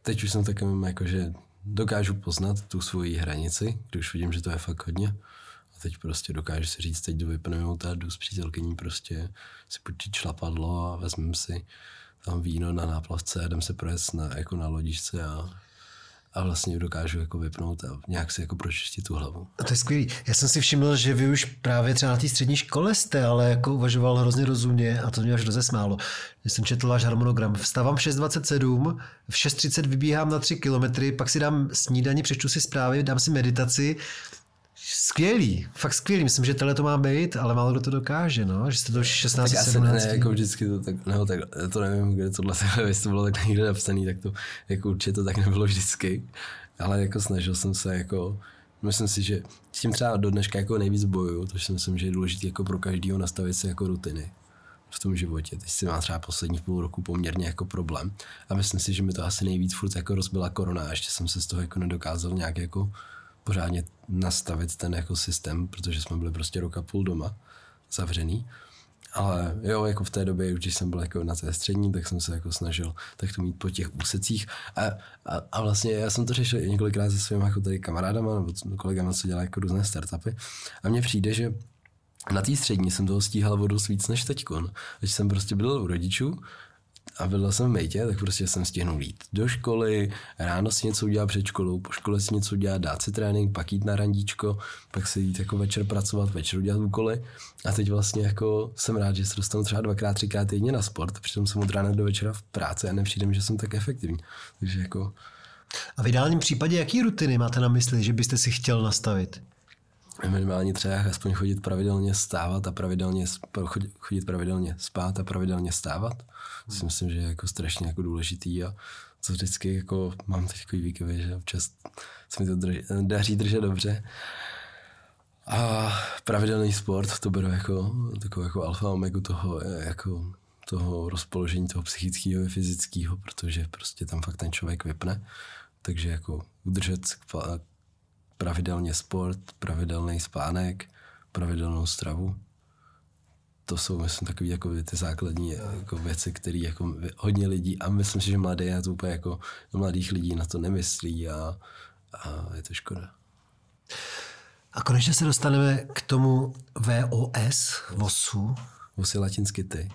teď už jsem takovým jako, že dokážu poznat tu svoji hranici, když vidím, že to je fakt hodně. A teď prostě dokážu si říct, teď jdu vypnout a jdu s přítelkyní prostě si počít šlapadlo a vezmeme si tam víno na náplavce a jdem se projet na, jako na lodičce a a vlastně dokážu jako vypnout a nějak si jako pročistit tu hlavu. A to je skvělý. Já jsem si všiml, že vy už právě třeba na té střední škole jste, ale jako uvažoval hrozně rozumně a to mě až rozesmálo. Když jsem četl váš harmonogram. Vstávám v 6.27, v 6.30 vybíhám na 3 kilometry, pak si dám snídaní, přečtu si zprávy, dám si meditaci, Skvělý, fakt skvělý. Myslím, že tohle to má být, ale málo kdo to dokáže, no? že jste to už 16, tak 17. Ne, jako vždycky to tak, no, tak, to nevím, kde tohle, jestli to bylo tak někde napsaný, tak to jako určitě to tak nebylo vždycky, ale jako snažil jsem se jako, myslím si, že s tím třeba do dneška jako nejvíc bojuju, to si myslím, že je důležité jako pro každého nastavit si jako rutiny v tom životě. Teď si má třeba poslední půl roku poměrně jako problém a myslím si, že mi to asi nejvíc furt jako rozbila korona a ještě jsem se z toho jako nedokázal nějak jako pořádně nastavit ten jako systém, protože jsme byli prostě roka půl doma zavřený. Ale jo, jako v té době, když jsem byl jako na té střední, tak jsem se jako snažil tak to mít po těch úsecích. A, a, a vlastně já jsem to řešil několikrát se svými jako tady kamarádama nebo kolegama, co dělají jako různé startupy. A mně přijde, že na té střední jsem toho stíhal vodu víc než teďkon. Když jsem prostě byl u rodičů a byl jsem v mejtě, tak prostě jsem stihnul jít do školy, ráno si něco udělat před školou, po škole si něco udělat, dát si trénink, pak jít na randíčko, pak si jít jako večer pracovat, večer udělat úkoly. A teď vlastně jako jsem rád, že se dostanu třeba dvakrát, třikrát týdně na sport, přitom jsem od rána do večera v práci a nepřijde že jsem tak efektivní. Takže jako... A v ideálním případě, jaký rutiny máte na mysli, že byste si chtěl nastavit? Minimálně třeba aspoň chodit pravidelně stávat a pravidelně chodit pravidelně spát a pravidelně stávat. To si myslím, že je jako strašně jako důležitý a co vždycky jako mám takový výkyvy, že občas se mi to drž, daří držet dobře. A pravidelný sport, to beru jako takovou jako alfa omega toho, jako toho rozpoložení toho psychického a fyzického, protože prostě tam fakt ten člověk vypne. Takže jako udržet pravidelně sport, pravidelný spánek, pravidelnou stravu. To jsou, myslím, takové jako ty základní jako věci, které jako hodně lidí, a myslím si, že mladé na to úplně jako mladých lidí na to nemyslí a, a je to škoda. A konečně se dostaneme k tomu VOS, VOSu. VOS je latinsky ty.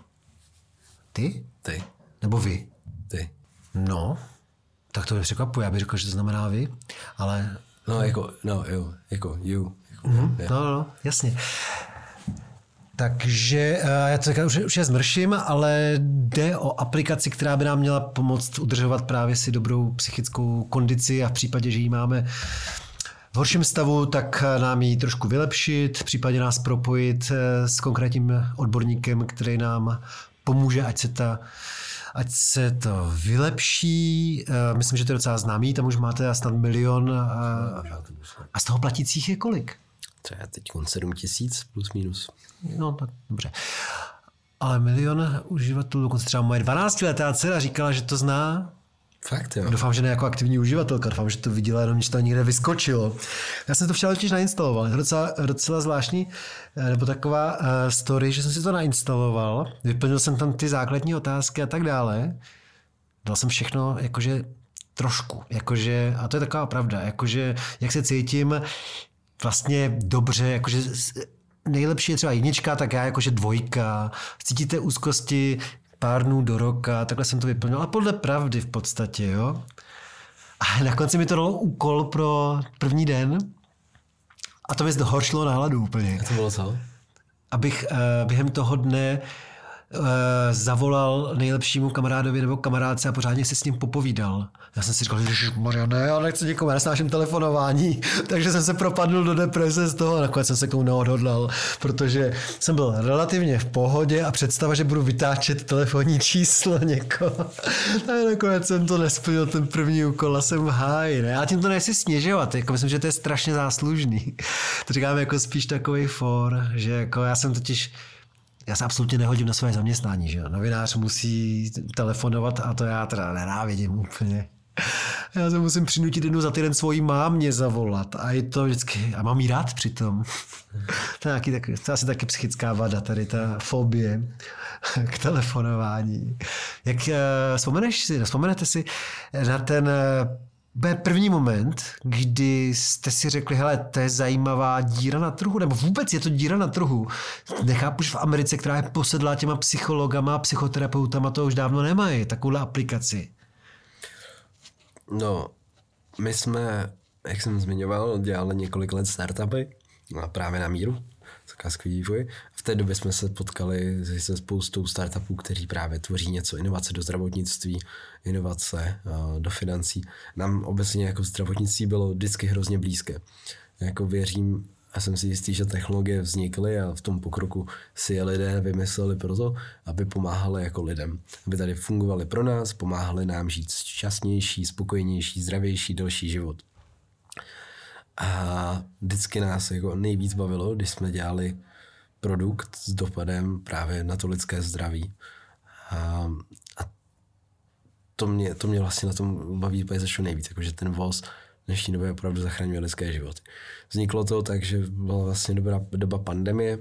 Ty? Ty. Nebo vy? Ty. No, tak to mě překvapuje. Já bych řekl, že to znamená vy, ale No, jako, no, jo, jako you. Jako, mm-hmm. No, no, jasně. Takže eh, já to už, už je zmrším, ale jde o aplikaci, která by nám měla pomoct udržovat právě si dobrou psychickou kondici a v případě, že ji máme v horším stavu, tak nám ji trošku vylepšit, v případě nás propojit eh, s konkrétním odborníkem, který nám pomůže, ať se ta ať se to vylepší. Eh, myslím, že to je docela známý, tam už máte snad milion. A, a z toho platících je kolik? Třeba teď 7 tisíc plus minus. No tak dobře. Ale milion uživatelů, dokonce třeba moje 12-letá dcera říkala, že to zná, Fakt, jo. Doufám, že ne jako aktivní uživatelka, doufám, že to viděla, jenom že to někde vyskočilo. Já jsem to včera totiž nainstaloval, je to docela, docela zvláštní, eh, nebo taková uh, story, že jsem si to nainstaloval, vyplnil jsem tam ty základní otázky a tak dále. Dal jsem všechno jakože trošku, jakože, a to je taková pravda, jakože jak se cítím vlastně dobře, jakože nejlepší je třeba jednička, tak já jakože dvojka, cítíte úzkosti, pár dnů do roka, takhle jsem to vyplnil, a podle pravdy v podstatě, jo. A na konci mi to dalo úkol pro první den a to mi zhoršilo náladu úplně. A to bylo co? Abych uh, během toho dne uh, zavolal nejlepšímu kamarádovi nebo kamarádce a pořádně si s ním popovídal. Já jsem si říkal, že Maria, ne, já nechci nikomu, já nesnáším telefonování, takže jsem se propadl do deprese z toho, nakonec jsem se k tomu neodhodlal, protože jsem byl relativně v pohodě a představa, že budu vytáčet telefonní číslo někoho. A nakonec jsem to nesplnil, ten první úkol a jsem v háji. Ne? Já tím to nechci snižovat, jako myslím, že to je strašně záslužný. To říkám jako spíš takový for, že jako já jsem totiž já se absolutně nehodím na své zaměstnání, že jo. Novinář musí telefonovat a to já teda nenávidím úplně. Já se musím přinutit jednu za týden svojí mámě zavolat a je to vždycky, a mám jí rád přitom. To je, nějaký, tak, to je asi taky psychická vada, tady ta fobie k telefonování. Jak uh, vzpomeneš si, vzpomenete si na ten byl první moment, kdy jste si řekli, hele, to je zajímavá díra na trhu, nebo vůbec je to díra na trhu. Nechápu, že v Americe, která je posedlá těma psychologama a psychoterapeutama, to už dávno nemají, takovou aplikaci. No, my jsme, jak jsem zmiňoval, dělali několik let startupy, právě na míru, zakázkový vývoj. V té době jsme se potkali se spoustou startupů, kteří právě tvoří něco, inovace do zdravotnictví, inovace do financí. Nám obecně jako zdravotnictví bylo vždycky hrozně blízké. Jako věřím, a jsem si jistý, že technologie vznikly a v tom pokroku si je lidé vymysleli proto, aby pomáhali jako lidem. Aby tady fungovali pro nás, pomáhali nám žít šťastnější, spokojenější, zdravější, delší život. A vždycky nás jako nejvíc bavilo, když jsme dělali produkt s dopadem právě na to lidské zdraví. A, a to, mě, to mě vlastně na tom baví úplně začalo nejvíc, jakože ten voz v dnešní době opravdu zachraňuje lidské životy. Vzniklo to tak, že byla vlastně dobrá doba pandemie,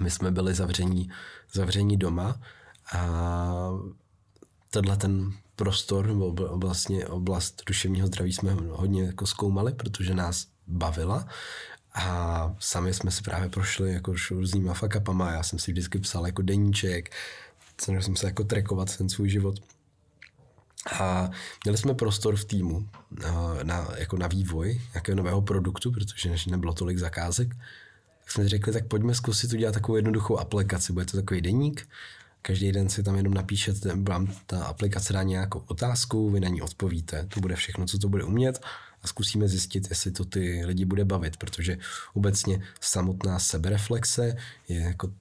my jsme byli zavření, zavření doma a tenhle ten prostor nebo vlastně oblast duševního zdraví jsme hodně jako zkoumali, protože nás bavila a sami jsme si právě prošli jako různýma fakapama. Já jsem si vždycky psal jako deníček, snažil jsem se jako trekovat ten svůj život. A měli jsme prostor v týmu na, na, jako na vývoj nějakého nového produktu, protože nebylo tolik zakázek, tak jsme řekli, tak pojďme zkusit udělat takovou jednoduchou aplikaci. Bude to takový deník, Každý den si tam jenom napíšete, vám ta aplikace dá nějakou otázku, vy na ní odpovíte. To bude všechno, co to bude umět a zkusíme zjistit, jestli to ty lidi bude bavit, protože obecně samotná sebereflexe je jako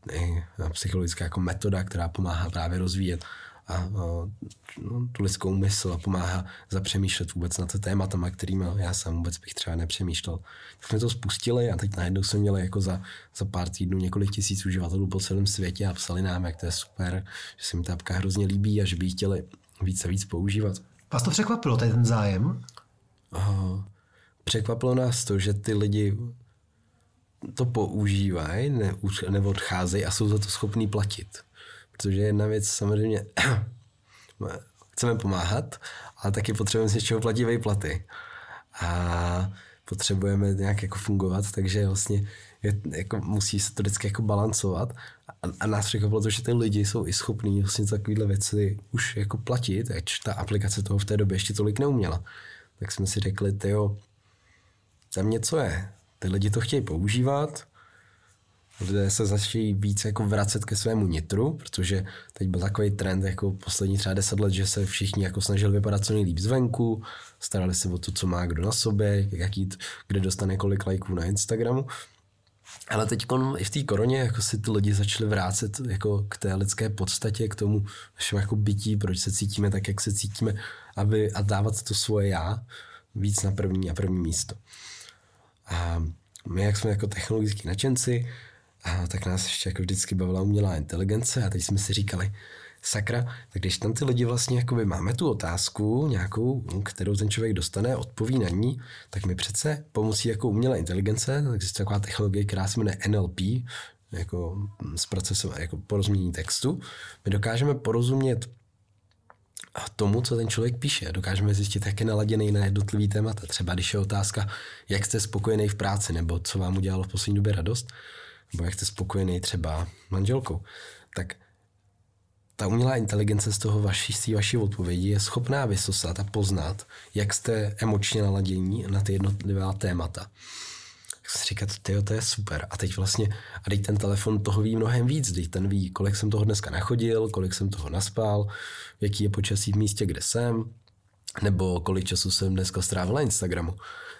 psychologická jako metoda, která pomáhá právě rozvíjet a, no, tu lidskou mysl a pomáhá zapřemýšlet vůbec nad tématama, kterými já sám vůbec bych třeba nepřemýšlel. Tak jsme to spustili a teď najednou jsme měli jako za, za pár týdnů několik tisíc uživatelů po celém světě a psali nám, jak to je super, že se jim ta apka hrozně líbí a že by ji chtěli víc a víc používat. Vás to překvapilo, ten zájem? Uh, překvapilo nás to, že ty lidi to používají, ne, neodcházejí a jsou za to schopní platit. Protože jedna věc samozřejmě, chceme pomáhat, ale taky potřebujeme si čeho platit platy. A potřebujeme nějak jako fungovat, takže vlastně je, jako musí se to vždycky jako balancovat. A, a nás překvapilo to, že ty lidi jsou i schopní vlastně takovéhle věci už jako platit, ať ta aplikace toho v té době ještě tolik neuměla. Tak jsme si řekli, jo, tam něco je. Ty lidi to chtějí používat, lidé se začínají víc jako vracet ke svému nitru, protože teď byl takový trend jako poslední třeba deset let, že se všichni jako snažili vypadat co nejlíp zvenku, starali se o to, co má kdo na sobě, jaký, kde dostane kolik lajků na Instagramu. Ale teď i v té koroně jako si ty lidi začali vrátit jako k té lidské podstatě, k tomu našemu jako bytí, proč se cítíme tak, jak se cítíme, aby, a dávat to svoje já víc na první a první místo. A my, jak jsme jako technologický nadšenci, a tak nás ještě jako vždycky bavila umělá inteligence a teď jsme si říkali, sakra, tak když tam ty lidi vlastně jakoby máme tu otázku nějakou, kterou ten člověk dostane, odpoví na ní, tak my přece pomocí jako umělé inteligence, existuje taková technologie, která se jmenuje NLP, jako, jako porozumění textu, my dokážeme porozumět tomu, co ten člověk píše. Dokážeme zjistit, jak je naladěný na jednotlivý témata. Třeba když je otázka, jak jste spokojený v práci, nebo co vám udělalo v poslední době radost, nebo jak jste spokojený třeba manželkou, tak ta umělá inteligence z toho vaší, z vaší odpovědi je schopná vysosat a poznat, jak jste emočně naladění na ty jednotlivá témata. Tak si říkal, tyjo, to je super. A teď vlastně, a teď ten telefon toho ví mnohem víc. Teď ten ví, kolik jsem toho dneska nachodil, kolik jsem toho naspal, jaký je počasí v místě, kde jsem, nebo kolik času jsem dneska strávil na Instagramu.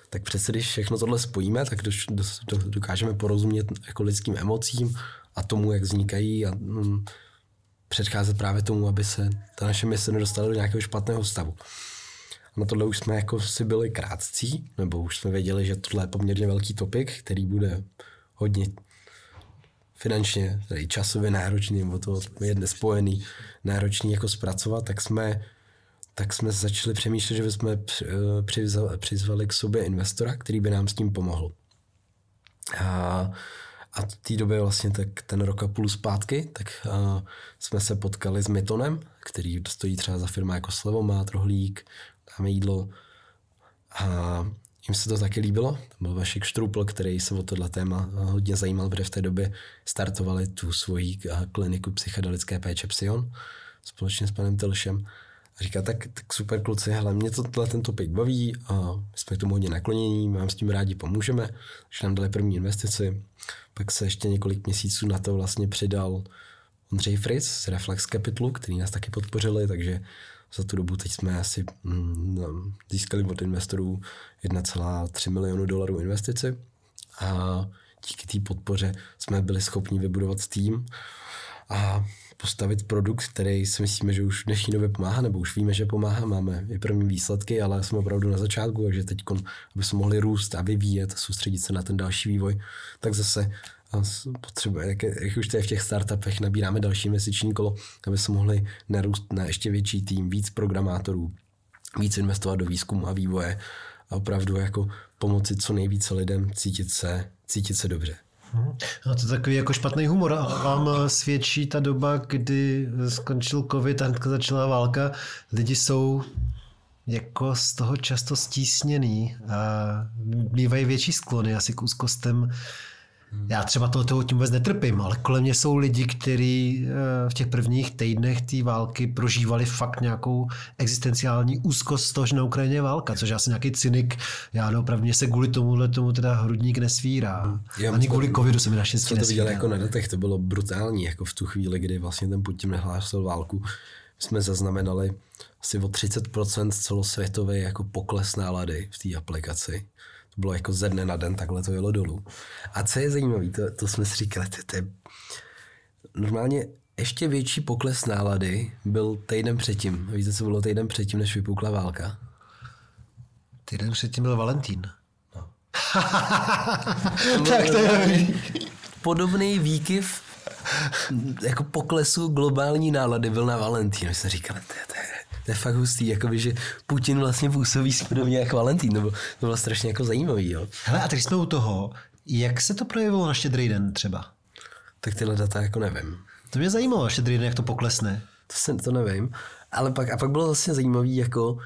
Tak přece, když všechno tohle spojíme, tak do, do, do, dokážeme porozumět jako lidským emocím a tomu, jak vznikají a mm, předcházet právě tomu, aby se ta naše mise nedostala do nějakého špatného stavu. Na tohle už jsme jako si byli krátcí, nebo už jsme věděli, že tohle je poměrně velký topik, který bude hodně finančně, tedy časově náročný, nebo to je nespojený, náročný jako zpracovat, tak jsme, tak jsme začali přemýšlet, že bychom přizvali, přizvali k sobě investora, který by nám s tím pomohl. A a v té době vlastně tak ten rok a půl zpátky, tak uh, jsme se potkali s Metonem, který stojí třeba za firma jako Slevomát, Rohlík, dáme jídlo. A jim se to taky líbilo. To byl Vašek Štrupl, který se o tohle téma hodně zajímal, protože v té době startovali tu svoji kliniku psychedelické péče Psion společně s panem Telšem. A říká, tak, tak super kluci, hele, mě to, tohle ten topik baví a jsme k tomu hodně naklonění, vám s tím rádi pomůžeme, že nám dali první investici. Pak se ještě několik měsíců na to vlastně přidal Ondřej Fritz z Reflex Capitalu, který nás taky podpořili, takže za tu dobu teď jsme asi mm, získali od investorů 1,3 milionu dolarů investici a díky té podpoře jsme byli schopni vybudovat tým a postavit produkt, který si myslíme, že už v dnešní době pomáhá, nebo už víme, že pomáhá, máme i první výsledky, ale jsme opravdu na začátku, takže teď, aby jsme mohli růst a vyvíjet, soustředit se na ten další vývoj, tak zase potřebuje, jak, jak už to je v těch startupech, nabíráme další měsíční kolo, aby se mohli narůst na ještě větší tým, víc programátorů, víc investovat do výzkumu a vývoje a opravdu jako pomoci co nejvíce lidem cítit se, cítit se dobře. No to je takový jako špatný humor. A vám svědčí ta doba, kdy skončil covid a začala válka. Lidi jsou jako z toho často stísněný a bývají větší sklony asi k úzkostem. Já třeba toho, toho tím vůbec netrpím, ale kolem mě jsou lidi, kteří eh, v těch prvních týdnech té války prožívali fakt nějakou existenciální úzkost z toho, že na Ukrajině je válka, což já jsem nějaký cynik, já opravdu mě se kvůli tomuhle tomu teda hrudník nesvírá. Hmm. Já Ani kvůli covidu se mi naštěstí to viděl jako na datech, to bylo brutální, jako v tu chvíli, kdy vlastně ten Putin nehlásil válku, jsme zaznamenali asi o 30% celosvětový jako pokles nálady v té aplikaci bylo jako ze dne na den, takhle to jelo dolů. A co je zajímavé, to, to jsme si říkali, to, to je normálně ještě větší pokles nálady byl týden předtím. Víte, co bylo týden předtím, než vypukla válka? Týden předtím byl Valentín. No. tak to je Podobný výkyv jako poklesu globální nálady byl na Valentín. My jsme říkali, to je, to je to je fakt hustý, jakoby, že Putin vlastně působí podobně jako Valentín, nebo to bylo strašně jako zajímavý, jo. Hele, a teď jsme u toho, jak se to projevilo na štědrý den třeba? Tak tyhle data jako nevím. To mě zajímalo, štědrý den, jak to poklesne. To se to nevím, ale pak, a pak bylo vlastně zajímavý, jako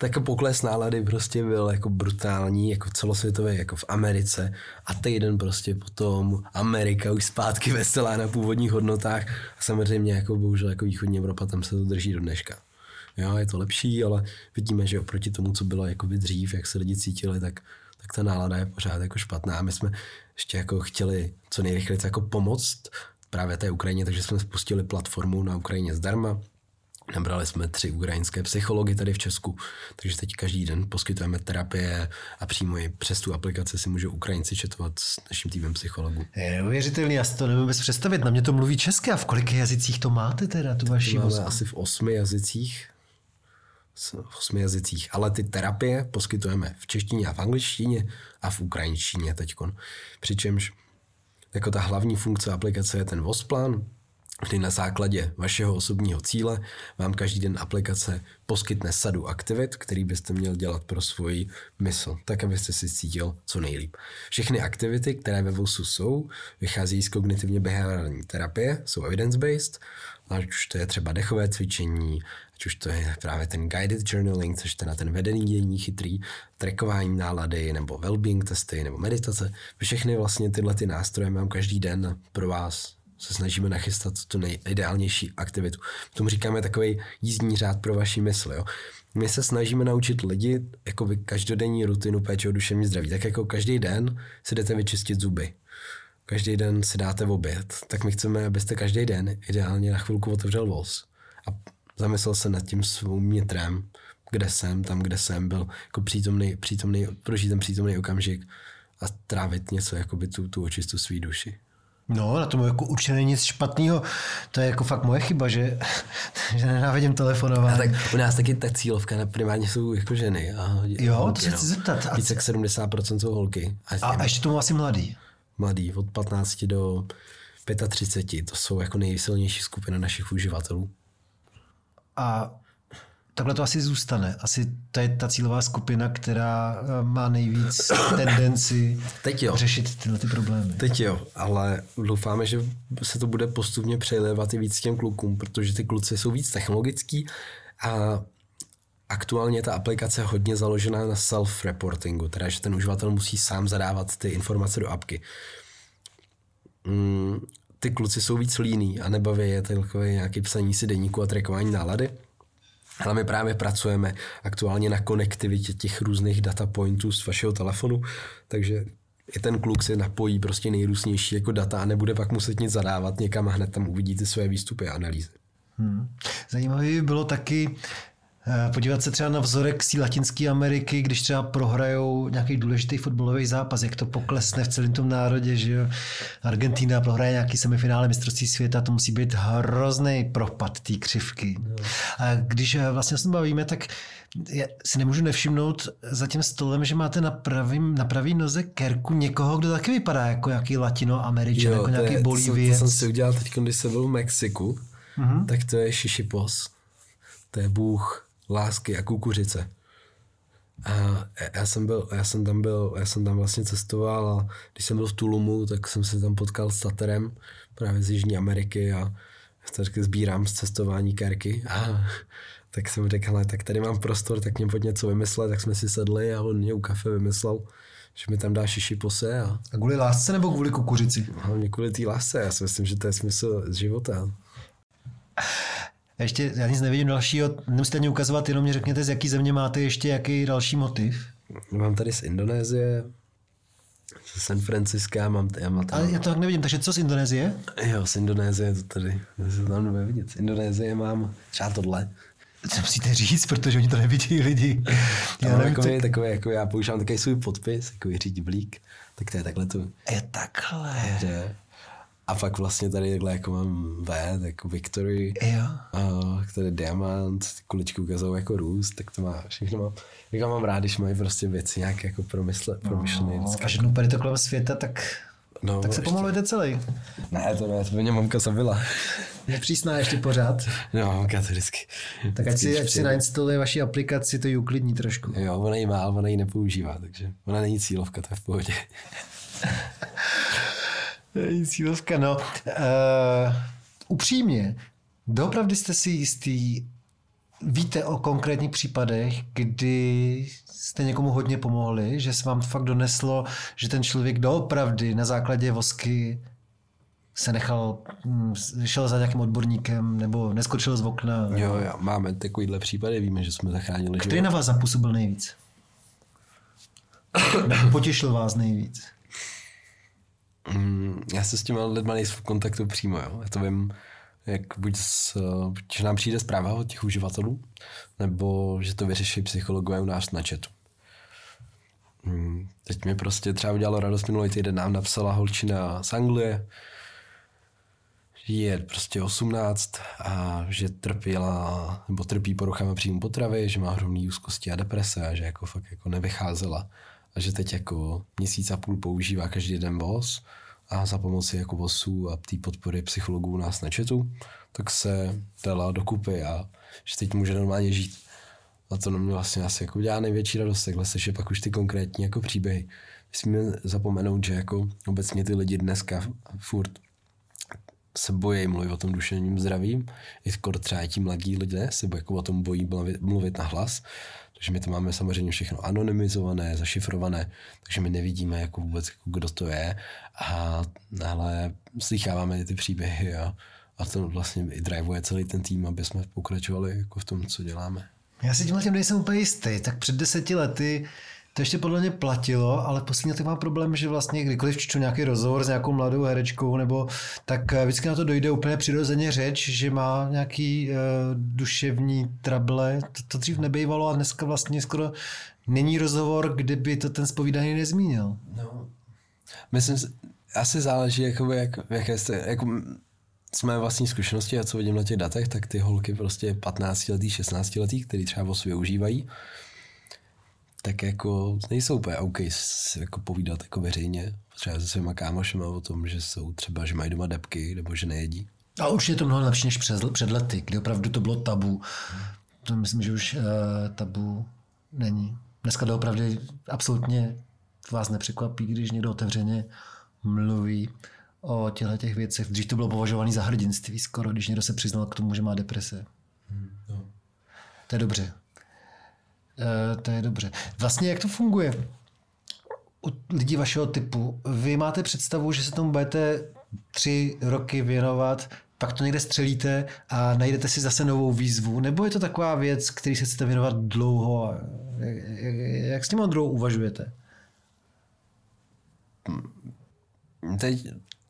tak pokles nálady prostě byl jako brutální, jako celosvětový, jako v Americe a týden prostě potom Amerika už zpátky veselá na původních hodnotách a samozřejmě jako bohužel jako východní Evropa tam se to drží do dneška jo, je to lepší, ale vidíme, že oproti tomu, co bylo jako dřív, jak se lidi cítili, tak, tak ta nálada je pořád jako špatná. My jsme ještě jako chtěli co nejrychleji jako pomoct právě té Ukrajině, takže jsme spustili platformu na Ukrajině zdarma, Nabrali jsme tři ukrajinské psychology tady v Česku, takže teď každý den poskytujeme terapie a přímo i přes tu aplikaci si můžou Ukrajinci četovat s naším týmem psychologů. Je neuvěřitelný, já si to nemůžu představit. Na mě to mluví česky a v kolika jazycích to máte teda, tu vaši Máme asi v osmi jazycích v osmi jazycích, ale ty terapie poskytujeme v češtině a v angličtině a v ukrajinštině teďkon. Přičemž jako ta hlavní funkce aplikace je ten VOSPlan, kdy na základě vašeho osobního cíle vám každý den aplikace poskytne sadu aktivit, který byste měl dělat pro svoji mysl, tak abyste si cítil co nejlíp. Všechny aktivity, které ve VOSu jsou, vychází z kognitivně behaviorální terapie, jsou evidence-based, ať už to je třeba dechové cvičení, ať už to je právě ten guided journaling, což teda ten vedený dění chytrý, trackování nálady, nebo well-being testy, nebo meditace. Všechny vlastně tyhle ty nástroje mám každý den pro vás se snažíme nachystat tu nejideálnější aktivitu. Tomu říkáme takový jízdní řád pro vaši mysl. Jo? My se snažíme naučit lidi jakoby každodenní rutinu péče o duševní zdraví. Tak jako každý den si jdete vyčistit zuby. Každý den si dáte oběd. Tak my chceme, abyste každý den ideálně na chvilku otevřel voz a zamyslel se nad tím svým nitrem, kde jsem, tam, kde jsem, byl jako přítomný, přítomný, prožít ten přítomný okamžik a trávit něco, jakoby tu, tu očistu svý duši. No, na tom jako určitě není nic špatného. To je jako fakt moje chyba, že, že nenávidím telefonovat. A tak u nás taky ta cílovka primárně jsou jako ženy. A jo, holky, to se chci no. zeptat. Více jak 70% jsou holky. A, a, a ještě tomu asi mladý. Mladý, od 15 do 35, to jsou jako nejsilnější skupina našich uživatelů. A takhle to asi zůstane. Asi to je ta cílová skupina, která eh, má nejvíc tendenci Teď jo. řešit tyhle ty problémy. Teď jo, ale doufáme, že se to bude postupně přejlevat i víc těm klukům, protože ty kluci jsou víc technologický a aktuálně ta aplikace je hodně založená na self-reportingu, teda že ten uživatel musí sám zadávat ty informace do apky. Mm, ty kluci jsou víc líní a nebaví je takové nějaké psaní si deníku a trackování nálady. Ale my právě pracujeme aktuálně na konektivitě těch různých data pointů z vašeho telefonu, takže i ten kluk si napojí prostě nejrůznější jako data a nebude pak muset nic zadávat někam a hned tam uvidíte své výstupy a analýzy. Hmm. Zajímavé by bylo taky podívat se třeba na vzorek z Latinské Ameriky, když třeba prohrajou nějaký důležitý fotbalový zápas, jak to poklesne v celém tom národě, že jo. Argentina prohraje nějaký semifinále mistrovství světa, to musí být hrozný propad té křivky. A když eh, vlastně se bavíme, tak já si nemůžu nevšimnout za tím stolem, že máte na pravým, na pravý noze kerku někoho, kdo taky vypadá jako nějaký latinoameričan, jako nějaký Bolívie. To, to jsem si udělal teď, když jsem byl v Mexiku, mm-hmm. tak to je Šišipos. To je bůh lásky a kukuřice. A já jsem, byl, já jsem tam byl, já jsem tam vlastně cestoval a když jsem byl v Tulumu, tak jsem se tam potkal s Taterem právě z Jižní Ameriky a tak sbírám z cestování kerky a tak jsem řekl, tak tady mám prostor, tak mě pod něco vymyslet, tak jsme si sedli a on mě u kafe vymyslel, že mi tam dá šiši pose. A, a kvůli lásce nebo kvůli kukuřici? Hlavně kvůli té lásce, já si myslím, že to je smysl života. Ještě já nic nevidím dalšího, nemusíte ani ukazovat, jenom mě řekněte, z jaký země máte ještě jaký další motiv. Mám tady z Indonésie, z San Francisca, mám, já mám tady... Ale já to tak nevidím, takže co z Indonésie? Jo, z Indonésie to tady, se tam nebude vidět. Z Indonésie mám třeba tohle. Co musíte říct, protože oni to nevidí lidi. Já nevím, takový, to... takový, jako já používám takový svůj podpis, takový blík. tak to je takhle to. Je takhle. Že a pak vlastně tady takhle jako mám V, jako Victory, jo. a tady Diamant, kuličky ukazují jako růst, tak to má všechno mám. Jak mám rád, když mají prostě věci nějak jako promysle, promyšlené. No, a ženu to kolem světa, tak No, tak se pomalu jde celý. Ne, to ne, to by mě mamka zabila. Je přísná ještě pořád. No, mamka to vždycky. Tak ať si, ať si nainstaluje vaši aplikaci, to ji uklidní trošku. Jo, ona ji má, ale ona ji nepoužívá, takže ona není cílovka, to je v pohodě. Cílovka, no. Uh, upřímně, doopravdy jste si jistý, víte o konkrétních případech, kdy jste někomu hodně pomohli, že se vám fakt doneslo, že ten člověk doopravdy na základě vosky se nechal, hm, šel za nějakým odborníkem nebo neskočil z okna. Jo, jo, máme takovýhle případy, víme, že jsme zachránili Který život. na vás zapůsobil nejvíc? potěšil vás nejvíc? Mm, já se s těma lidma nejsem v kontaktu přímo, jo. Já to vím, jak buď s, že nám přijde zpráva od těch uživatelů, nebo že to vyřeší psychologové u nás na chatu. Mm, teď mi prostě třeba udělalo radost minulý týden, nám napsala holčina z Anglie, je prostě 18 a že trpěla, nebo trpí poruchama příjmu potravy, že má hromný úzkosti a deprese a že jako fakt jako nevycházela a že teď jako měsíc a půl používá každý den VOS a za pomoci jako VOSů a té podpory psychologů nás na chatu, tak se dala dokupy a že teď může normálně žít. A to mě vlastně asi jako dělá největší radost, takhle se, pak už ty konkrétní jako příběhy. Musíme zapomenout, že jako obecně ty lidi dneska furt se bojí mluvit o tom duševním zdravím. I skoro třeba ti mladí lidé se jako o tom bojí mluvit, na hlas. Takže my to máme samozřejmě všechno anonymizované, zašifrované, takže my nevidíme jako vůbec, jako kdo to je, a, ale slycháváme ty příběhy a, a to vlastně i drivuje celý ten tým, aby jsme pokračovali jako v tom, co děláme. Já si tímhle tím nejsem úplně jistý. Tak před deseti lety to ještě podle mě platilo, ale poslední letech mám problém, že vlastně kdykoliv čtu nějaký rozhovor s nějakou mladou herečkou, nebo tak eh, vždycky na to dojde úplně přirozeně řeč, že má nějaký uh, duševní trable. To, to dřív nebejvalo a dneska vlastně skoro není rozhovor, kdyby to ten spovídaný nezmínil. No. Myslím, asi záleží, jakoby, jak, jaké jste, jako, jsme vlastní zkušenosti a co vidím na těch datech, tak ty holky prostě 15 letý, 16 letý, který třeba o svě užívají, tak jako nejsou úplně OK jako povídat jako veřejně, třeba se svýma kámošema o tom, že jsou třeba, že mají doma depky nebo že nejedí. A určitě je to mnohem lepší než před, před lety, kdy opravdu to bylo tabu. To myslím, že už uh, tabu není. Dneska to opravdu absolutně vás nepřekvapí, když někdo otevřeně mluví o těchto těch věcech. Dřív to bylo považované za hrdinství skoro, když někdo se přiznal k tomu, že má deprese. Hmm, no. To je dobře. E, to je dobře. Vlastně jak to funguje u lidí vašeho typu? Vy máte představu, že se tomu budete tři roky věnovat, pak to někde střelíte a najdete si zase novou výzvu? Nebo je to taková věc, který se chcete věnovat dlouho? Jak, jak, jak s tím druhou uvažujete? Teď,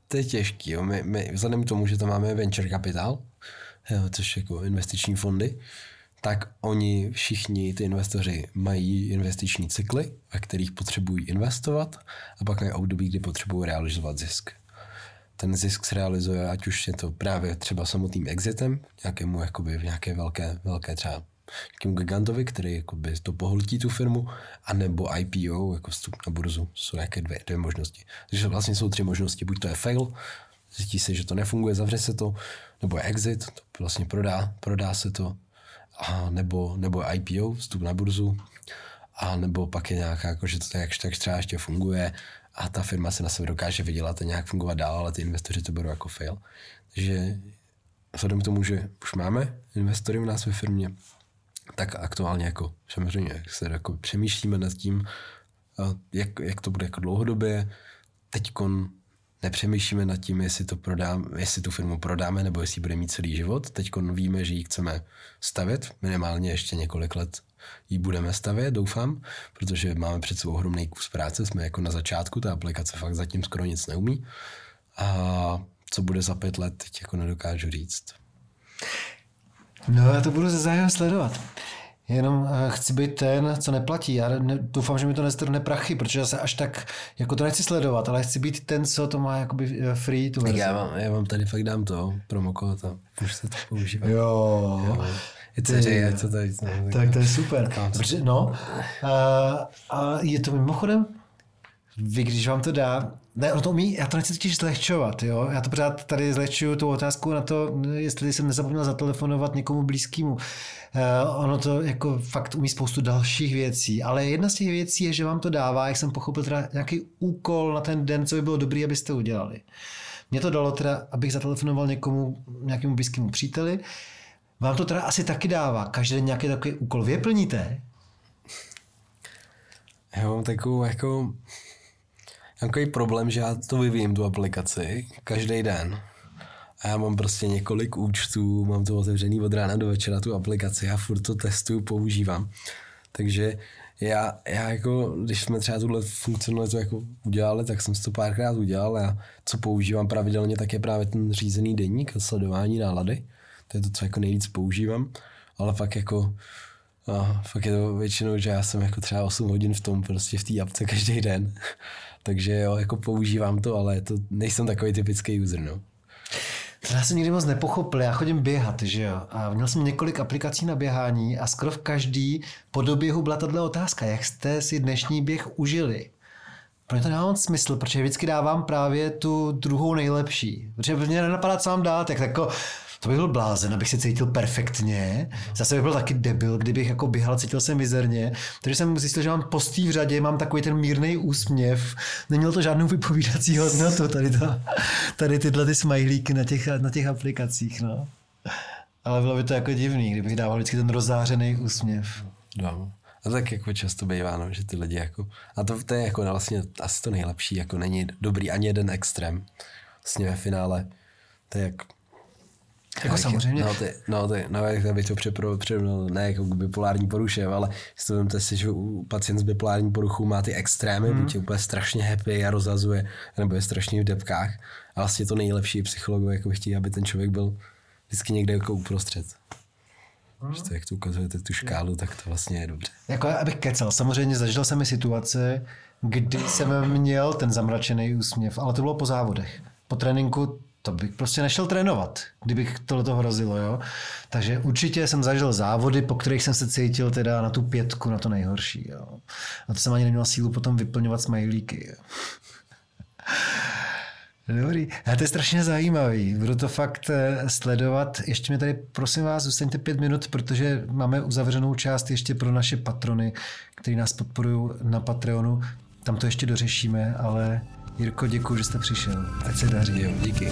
to je těžký. Jo. My, my, vzhledem k tomu, že tam máme venture capital, jo, což jako investiční fondy, tak oni všichni, ty investoři, mají investiční cykly, ve kterých potřebují investovat a pak mají období, kdy potřebují realizovat zisk. Ten zisk se realizuje, ať už je to právě třeba samotným exitem, nějakému jakoby v nějaké velké, velké třeba nějakému gigantovi, který jakoby to pohltí tu firmu, anebo IPO, jako vstup na burzu. Jsou nějaké dvě, dvě možnosti. Takže vlastně jsou tři možnosti. Buď to je fail, zjistí se, že to nefunguje, zavře se to, nebo je exit, to vlastně prodá, prodá se to, a nebo, nebo IPO, vstup na burzu, a nebo pak je nějaká, jako, že to tak, tak třeba ještě funguje a ta firma se na sebe dokáže vydělat a nějak fungovat dál, ale ty investoři to berou jako fail. Takže vzhledem k tomu, že už máme investory u nás ve firmě, tak aktuálně jako samozřejmě jak se jako přemýšlíme nad tím, jak, jak to bude jako dlouhodobě. Teď nepřemýšlíme nad tím, jestli, to prodám, jestli tu firmu prodáme nebo jestli bude mít celý život. Teď víme, že ji chceme stavět, minimálně ještě několik let ji budeme stavět, doufám, protože máme před sebou ohromný kus práce, jsme jako na začátku, ta aplikace fakt zatím skoro nic neumí. A co bude za pět let, teď jako nedokážu říct. No já to budu ze zájem sledovat. Jenom eh, chci být ten, co neplatí. Já ne, doufám, že mi to nestrne prachy, protože já se až tak, jako to nechci sledovat, ale chci být ten, co to má jakoby eh, free tu verzi. Já vám, já vám tady fakt dám to, promokód a už se to používá. Jo. to, je to tady, no, tak to je super. Protože, no, a, a je to mimochodem, vy, když vám to dá, ne, ono to umí, já to nechci totiž zlehčovat, jo. Já to pořád tady zlehčuju tu otázku na to, jestli jsem nezapomněl zatelefonovat někomu blízkému. Uh, ono to jako fakt umí spoustu dalších věcí, ale jedna z těch věcí je, že vám to dává, jak jsem pochopil, teda nějaký úkol na ten den, co by bylo dobrý, abyste udělali. Mě to dalo teda, abych zatelefonoval někomu, nějakému blízkému příteli. Vám to teda asi taky dává. Každý den nějaký takový úkol. Vy je plníte? Já mám takovou jako takový problém, že já to vyvím, tu aplikaci, každý den. A já mám prostě několik účtů, mám to otevřený od rána do večera, tu aplikaci a furt to testuju, používám. Takže já, já jako, když jsme třeba tuhle funkcionalitu jako udělali, tak jsem si to párkrát udělal a co používám pravidelně, tak je právě ten řízený deník a sledování nálady. To je to, co jako nejvíc používám, ale fakt jako a fakt je to většinou, že já jsem jako třeba 8 hodin v tom prostě v té apce každý den. Takže jo, jako používám to, ale to nejsem takový typický user, no. To já jsem nikdy moc nepochopil, já chodím běhat, že jo. A měl jsem několik aplikací na běhání a skoro v každý po doběhu byla tato otázka, jak jste si dnešní běh užili. Pro mě to nemá moc smysl, protože vždycky dávám právě tu druhou nejlepší. Protože mě nenapadá, co mám dát, jak jako to bych byl blázen, abych se cítil perfektně. Zase bych byl taky debil, kdybych jako běhal, cítil se mizerně. Takže jsem zjistil, že mám postý v řadě, mám takový ten mírný úsměv. Nemělo to žádnou vypovídací hodnotu, tady, to, tady tyhle ty smajlíky na těch, na těch aplikacích. No. Ale bylo by to jako divný, kdybych dával vždycky ten rozzářený úsměv. No. A tak jako často bývá, no, že ty lidi jako, a to, to je jako vlastně asi to nejlepší, jako není dobrý ani jeden extrém. Vlastně ve finále, to je jak jako samozřejmě. No, ty, no, ty, no, jak bych to přirovnal, ne jako k bipolární poruše, ale si to si, že u pacient s bipolární poruchou má ty extrémy, mm. buď je úplně strašně happy a rozazuje, nebo je strašně v depkách. A vlastně to nejlepší psychologové jako chtějí, aby ten člověk byl vždycky někde jako uprostřed. Hmm. Že to, jak to ukazujete tu škálu, tak to vlastně je dobře. Jako abych kecal, samozřejmě zažil jsem mi situace, kdy jsem měl ten zamračený úsměv, ale to bylo po závodech. Po tréninku to bych prostě nešel trénovat, kdybych tohle to hrozilo, jo. Takže určitě jsem zažil závody, po kterých jsem se cítil teda na tu pětku, na to nejhorší, jo. A to jsem ani neměl sílu potom vyplňovat smajlíky, jo. Dobrý. A to je strašně zajímavý. Budu to fakt eh, sledovat. Ještě mi tady, prosím vás, zůstaňte pět minut, protože máme uzavřenou část ještě pro naše patrony, kteří nás podporují na Patreonu. Tam to ještě dořešíme, ale Jirko, děkuji, že jste přišel. Ať se daří. Jo, díky.